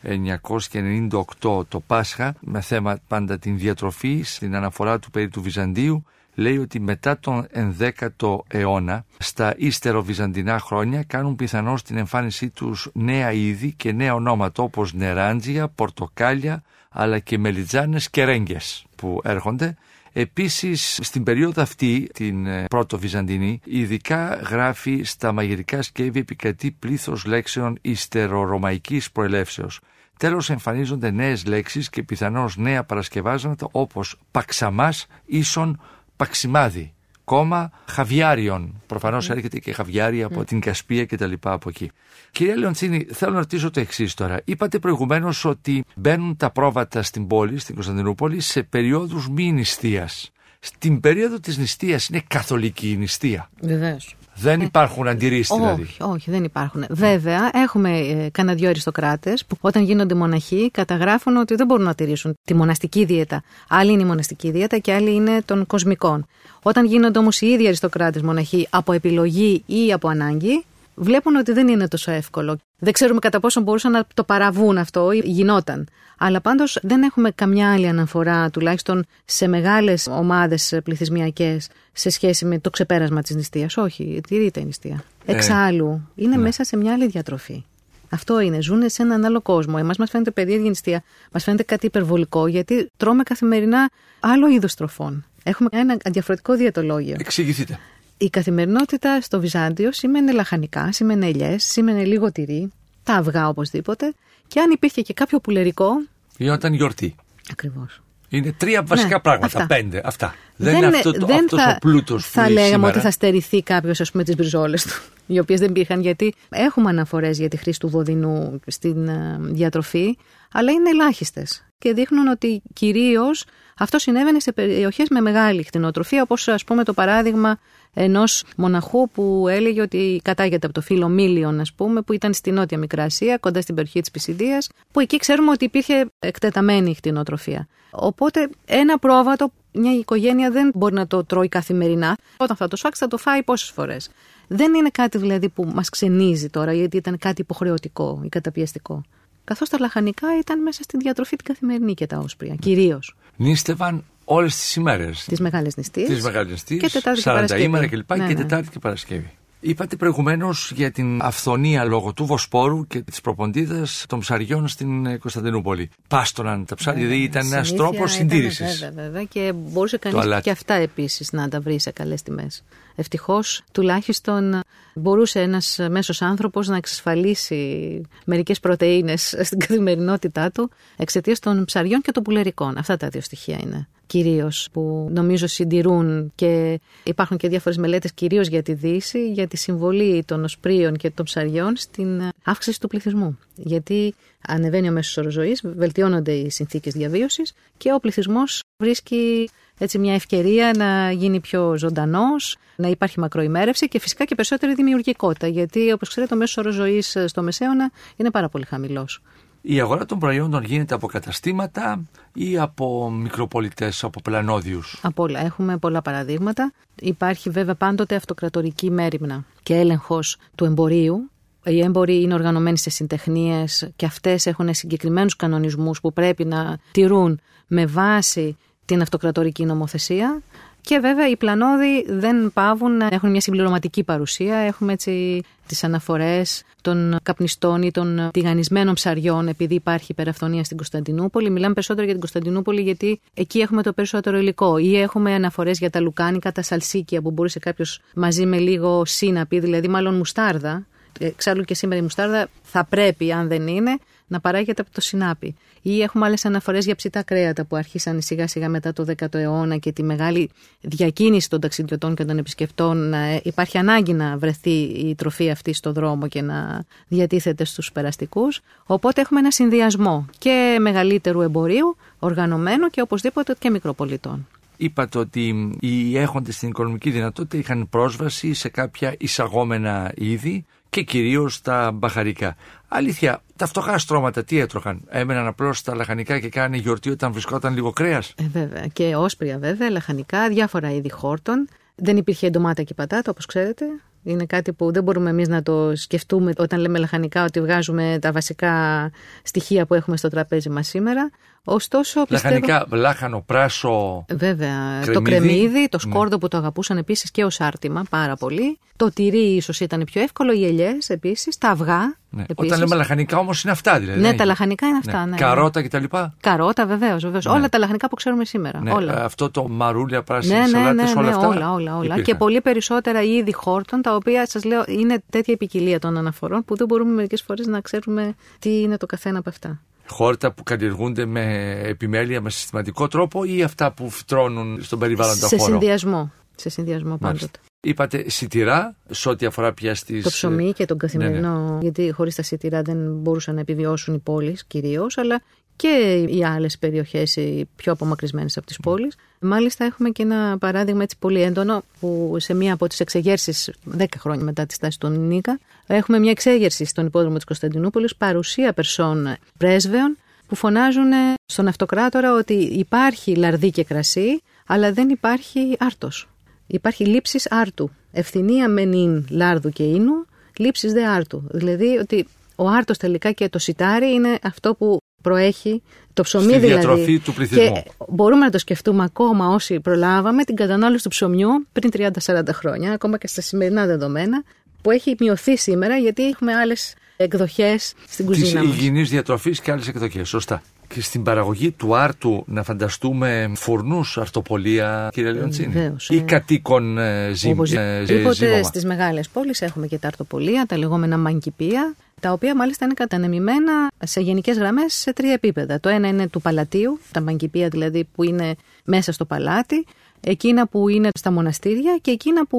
1998 το Πάσχα με θέμα πάντα την διατροφή στην αναφορά του περί του Βυζαντίου λέει ότι μετά τον 11ο αιώνα στα ύστερο βυζαντινά χρόνια κάνουν πιθανώς την εμφάνισή τους νέα είδη και νέα ονόματα όπως νεράντζια, πορτοκάλια αλλά και μελιτζάνες και ρέγγες που έρχονται. Επίσης στην περίοδο αυτή, την ε, πρώτο Βυζαντινή, ειδικά γράφει στα μαγειρικά σκεύη επικρατεί πλήθος λέξεων ιστερορωμαϊκής προελεύσεως. Τέλος εμφανίζονται νέες λέξεις και πιθανώς νέα παρασκευάσματα όπως παξαμάς ίσον παξιμάδι κόμμα χαβιάριων. Προφανώς mm. έρχεται και χαβιάρι από mm. την Κασπία και τα λοιπά από εκεί. Κυρία Λεοντσίνη, θέλω να ρωτήσω το εξής τώρα. Είπατε προηγουμένως ότι μπαίνουν τα πρόβατα στην πόλη, στην Κωνσταντινούπολη, σε περιόδους μη νηστείας. Στην περίοδο της νηστείας είναι καθολική η νηστεία. Βεβαίως. Δεν ε, υπάρχουν αντιρρήσεις δηλαδή. Όχι, όχι, δεν υπάρχουν. Βέβαια, έχουμε ε, κανένα δυο αριστοκράτες που όταν γίνονται μοναχοί καταγράφουν ότι δεν μπορούν να τηρήσουν τη μοναστική δίαιτα. Άλλη είναι η μοναστική δίαιτα και άλλη είναι των κοσμικών. Όταν γίνονται όμως οι ίδιοι αριστοκράτες μοναχοί από επιλογή ή από ανάγκη, βλέπουν ότι δεν είναι τόσο εύκολο. Δεν ξέρουμε κατά πόσο μπορούσαν να το παραβούν αυτό ή γινόταν. Αλλά πάντως δεν έχουμε καμιά άλλη αναφορά, τουλάχιστον σε μεγάλες ομάδες πληθυσμιακές, σε σχέση με το ξεπέρασμα της νηστείας. Όχι, τηρείται η νηστεία. Ε, Εξάλλου, είναι ναι. μέσα σε μια άλλη διατροφή. Αυτό είναι. Ζουν σε έναν άλλο κόσμο. Εμάς μας φαίνεται περίεργη νηστεία. Μας φαίνεται κάτι υπερβολικό, γιατί τρώμε καθημερινά άλλο είδος τροφών. Έχουμε ένα διαφορετικό διατολόγιο. Εξηγηθείτε. Η καθημερινότητα στο Βυζάντιο σήμαινε λαχανικά, σήμαινε ελιές, σήμαινε λίγο τυρί, τα αυγά οπωσδήποτε. Και αν υπήρχε και κάποιο πουλερικό. Γινόταν γιορτή. Ακριβώς. Είναι τρία βασικά ναι, πράγματα. Αυτά. Πέντε. Αυτά. Δεν, είναι αυτό το, δεν αυτός θα, ο πλούτος που Θα λέγαμε ότι θα στερηθεί κάποιος, ας πούμε, τις μπριζόλες του, οι οποίες δεν υπήρχαν, γιατί έχουμε αναφορές για τη χρήση του βοδινού στην uh, διατροφή, αλλά είναι ελάχιστες. Και δείχνουν ότι κυρίως αυτό συνέβαινε σε περιοχές με μεγάλη χτινοτροφία, όπως ας πούμε το παράδειγμα ενός μοναχού που έλεγε ότι κατάγεται από το φύλλο Μίλιον, ας πούμε, που ήταν στη Νότια Μικρά Ασία, κοντά στην περιοχή της Πισιδία, που εκεί ξέρουμε ότι υπήρχε εκτεταμένη χτινοτροφία. Οπότε ένα πρόβατο μια οικογένεια δεν μπορεί να το τρώει καθημερινά. Όταν θα το σφάξει, θα το φάει πόσες φορές. Δεν είναι κάτι δηλαδή που μας ξενίζει τώρα, γιατί ήταν κάτι υποχρεωτικό ή καταπιεστικό. Καθώς τα λαχανικά ήταν μέσα στη διατροφή την καθημερινή και τα όσπρια, κυρίως. Νίστευαν όλες τις ημέρες. Τις μεγάλες νηστείες. Τις μεγάλες νηστείες. Και Τετάρτη 40 ημέρα κλπ. Ναι, και ναι. Τετάρτη και Παρασκευή. Είπατε προηγουμένως για την αυθονία λόγω του Βοσπόρου και της προποντίδας των ψαριών στην Κωνσταντινούπολη. Πάστοναν τα ψάρια, δηλαδή ήταν ένας τρόπος συντήρησης. Βέβαια, βέβαια. Και μπορούσε κανείς και αυτά επίσης να τα βρει σε καλές τιμές. Ευτυχώς, τουλάχιστον μπορούσε ένας μέσος άνθρωπος να εξασφαλίσει μερικές πρωτενε στην καθημερινότητά του εξαιτίας των ψαριών και των πουλερικών. Αυτά τα δύο στοιχεία είναι κυρίως που νομίζω συντηρούν και υπάρχουν και διάφορες μελέτες κυρίως για τη Δύση, για τη συμβολή των οσπρίων και των ψαριών στην αύξηση του πληθυσμού. Γιατί ανεβαίνει ο μέσο όρος ζωής, βελτιώνονται οι συνθήκες διαβίωσης και ο πληθυσμός βρίσκει έτσι μια ευκαιρία να γίνει πιο ζωντανός, να υπάρχει μακροημέρευση και φυσικά και περισσότερη δημιουργικότητα. Γιατί, όπως ξέρετε, ο μέσος όρος ζωής στο Μεσαίωνα είναι πάρα πολύ χαμηλός. Η αγορά των προϊόντων γίνεται από καταστήματα ή από μικροπολιτές, από πλανόδιους; Από όλα. Έχουμε πολλά παραδείγματα. Υπάρχει βέβαια πάντοτε αυτοκρατορική μέρημνα και έλεγχος του εμπορίου. Οι έμποροι είναι οργανωμένοι σε συντεχνίες και αυτές έχουν συγκεκριμένους κανονισμούς που πρέπει να τηρούν με βάση την αυτοκρατορική νομοθεσία. Και βέβαια οι πλανόδοι δεν πάβουν να έχουν μια συμπληρωματική παρουσία. Έχουμε έτσι τις αναφορές των καπνιστών ή των τηγανισμένων ψαριών επειδή υπάρχει υπεραφθονία στην Κωνσταντινούπολη. Μιλάμε περισσότερο για την Κωνσταντινούπολη γιατί εκεί έχουμε το περισσότερο υλικό. Ή έχουμε αναφορές για τα λουκάνικα, τα σαλσίκια που μπορούσε κάποιος μαζί με λίγο σύναπη, δηλαδή μάλλον μουστάρδα. Εξάλλου και σήμερα η μουστάρδα θα πρέπει, αν δεν είναι, να παράγεται από το συνάπι. Ή έχουμε άλλες αναφορές για ψητά κρέατα που άρχισαν σιγά σιγά μετά το 10ο αιώνα και τη μεγάλη διακίνηση των ταξιδιωτών και των επισκεπτών. Να υπάρχει ανάγκη να βρεθεί η τροφή αυτή στο δρόμο και να διατίθεται στους περαστικούς. Οπότε έχουμε ένα συνδυασμό και μεγαλύτερου εμπορίου, οργανωμένου και οπωσδήποτε και μικροπολιτών. Είπατε ότι οι έχοντες στην οικονομική δυνατότητα είχαν πρόσβαση σε κάποια εισαγόμενα είδη και κυρίως τα μπαχαρικά. Αλήθεια, τα φτωχά στρώματα τι έτρωχαν; Έμεναν απλώς στα λαχανικά και κάνανε γιορτή όταν βρισκόταν λίγο κρέας; Ε, βέβαια. Και όσπρια βέβαια, λαχανικά, διάφορα είδη χόρτων. Δεν υπήρχε ντομάτα και πατάτα, όπως ξέρετε. Είναι κάτι που δεν μπορούμε εμείς να το σκεφτούμε όταν λέμε λαχανικά ότι βγάζουμε τα βασικά στοιχεία που έχουμε στο τραπέζι μας σήμερα. Ωστόσο, πιστεύω... Λαχανικά, λάχανο, πράσο. Βέβαια. Το κρεμμύδι, το ναι. σκόρδο που το αγαπούσαν επίσης και ως άρτημα πάρα πολύ. Το τυρί ίσως ήταν πιο εύκολο, οι ελιές επίσης, τα αυγά. Ναι. Επίσης. Όταν λέμε λαχανικά όμως είναι αυτά δηλαδή. Ναι, τα λαχανικά είναι αυτά. Ναι. ναι. Καρότα κτλ. Καρότα βεβαίως. Βεβαίως. Ναι. Όλα τα λαχανικά που ξέρουμε σήμερα. Ναι. Όλα. Αυτό το μαρούλια, πράσινη, ναι, ναι, σαλάτες, ναι, ναι, όλα αυτά. Όλα, όλα, όλα. Και πολύ περισσότερα είδη χόρτων, τα οποία σας λέω είναι τέτοια ποικιλία των αναφορών που δεν μπορούμε μερικές φορές να ξέρουμε τι είναι το καθένα από αυτά χόρτα που καλλιεργούνται με επιμέλεια, με συστηματικό τρόπο ή αυτά που φτρώνουν στον περιβάλλοντα σε χώρο; Σε συνδυασμό. Σε συνδυασμό πάντοτε. Είπατε σιτηρά, σε ό,τι αφορά πια στις... Το ψωμί και τον καθημερινό, ναι, ναι. γιατί χωρίς τα σιτηρά δεν μπορούσαν να επιβιώσουν οι πόλεις κυρίως, αλλά και οι άλλες περιοχές, οι πιο απομακρυσμένες από τις πόλεις. Μάλιστα, έχουμε και ένα παράδειγμα έτσι πολύ έντονο που σε μία από τις εξεγέρσεις, 10 χρόνια μετά τη στάση του Νίκα, έχουμε μια εξέγερση στον υπόδρομο της Κωνσταντινούπολης, παρουσία περσών πρέσβεων που φωνάζουν στον αυτοκράτορα ότι υπάρχει λαρδί και κρασί, αλλά δεν υπάρχει άρτος. Υπάρχει λήψης άρτου. Ευθυνία μενήν λάρδου και ίνου, λήψης δε άρτου. Δηλαδή ότι ο άρτος τελικά και το σιτάρι είναι αυτό που προέχει το ψωμί Στη δηλαδή. διατροφή του πληθυσμού. Και μπορούμε να το σκεφτούμε ακόμα όσοι προλάβαμε την κατανάλωση του ψωμιού πριν 30-40 χρόνια, ακόμα και στα σημερινά δεδομένα, που έχει μειωθεί σήμερα γιατί έχουμε άλλες εκδοχές στην Της κουζίνα μας. υγιεινής διατροφής και άλλες εκδοχές. Σωστά. Και στην παραγωγή του άρτου να φανταστούμε φουρνούς, αρτοπολία, κύριε Λεωντσίνη. βεβαίως, Ή ε. κατοίκων ε, ζυμ, ε, Οπωσδήποτε ζύμωμα. στις μεγάλες πόλεις έχουμε και τα αρτοπολία, τα λεγόμενα μαγκυπία, τα οποία μάλιστα είναι κατανεμημένα σε γενικές γραμμές σε τρία επίπεδα. Το ένα είναι του παλατίου, τα μαγκυπία δηλαδή που είναι μέσα στο παλάτι, εκείνα που είναι στα μοναστήρια και εκείνα που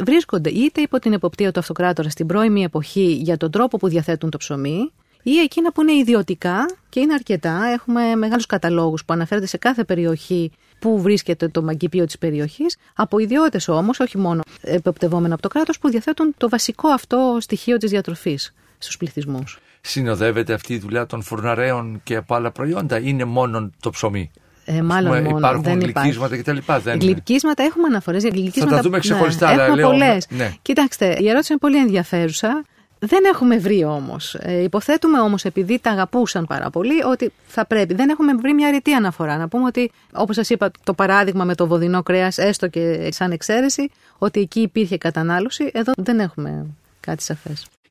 βρίσκονται είτε υπό την εποπτεία του αυτοκράτορα στην πρώιμη εποχή για τον τρόπο που διαθέτουν το ψωμί, ή εκείνα που είναι ιδιωτικά και είναι αρκετά. Έχουμε μεγάλους καταλόγους που αναφέρονται σε κάθε περιοχή που βρίσκεται το μαγκυπίο της περιοχής, από ιδιώτες όμως, όχι μόνο εποπτευόμενα από το κράτος, που διαθέτουν το βασικό αυτό στοιχείο της διατροφής στους πληθυσμούς. Συνοδεύεται αυτή η δουλειά των φουρναρέων και από άλλα προϊόντα, είναι μόνο το ψωμί; Ε, μάλλον Ας πούμε, μόνο, υπάρχουν δεν γλυκίσματα κτλ. Δεν... Γλυκίσματα έχουμε αναφορές για γλυκίσματα. τα δούμε ξεχωριστά, αλλά έχουμε λέω, πολλές. ναι. Κοιτάξτε, η ερώτηση είναι πολύ ενδιαφέρουσα. Δεν έχουμε βρει όμως. Ε, υποθέτουμε όμως, επειδή τα αγαπούσαν πάρα πολύ, ότι θα πρέπει. Δεν έχουμε βρει μια ρητή αναφορά. Να πούμε ότι, όπως σας είπα, το παράδειγμα με το βοδινό κρέας, έστω και σαν εξαίρεση, ότι εκεί υπήρχε κατανάλωση. Εδώ δεν έχουμε κάτι σαφές.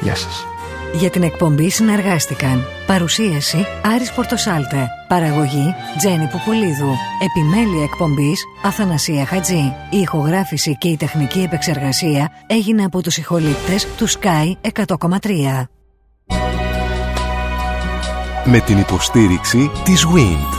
γεια σας. Για την εκπομπή συνεργάστηκαν Παρουσίαση Άρης Πορτοσάλτε Παραγωγή Τζένι Πουπουλίδου Επιμέλεια εκπομπής Αθανασία Χατζή Η ηχογράφηση και η τεχνική επεξεργασία έγινε από τους ηχολήπτες του Sky 100,3 Με την υποστήριξη της WIND.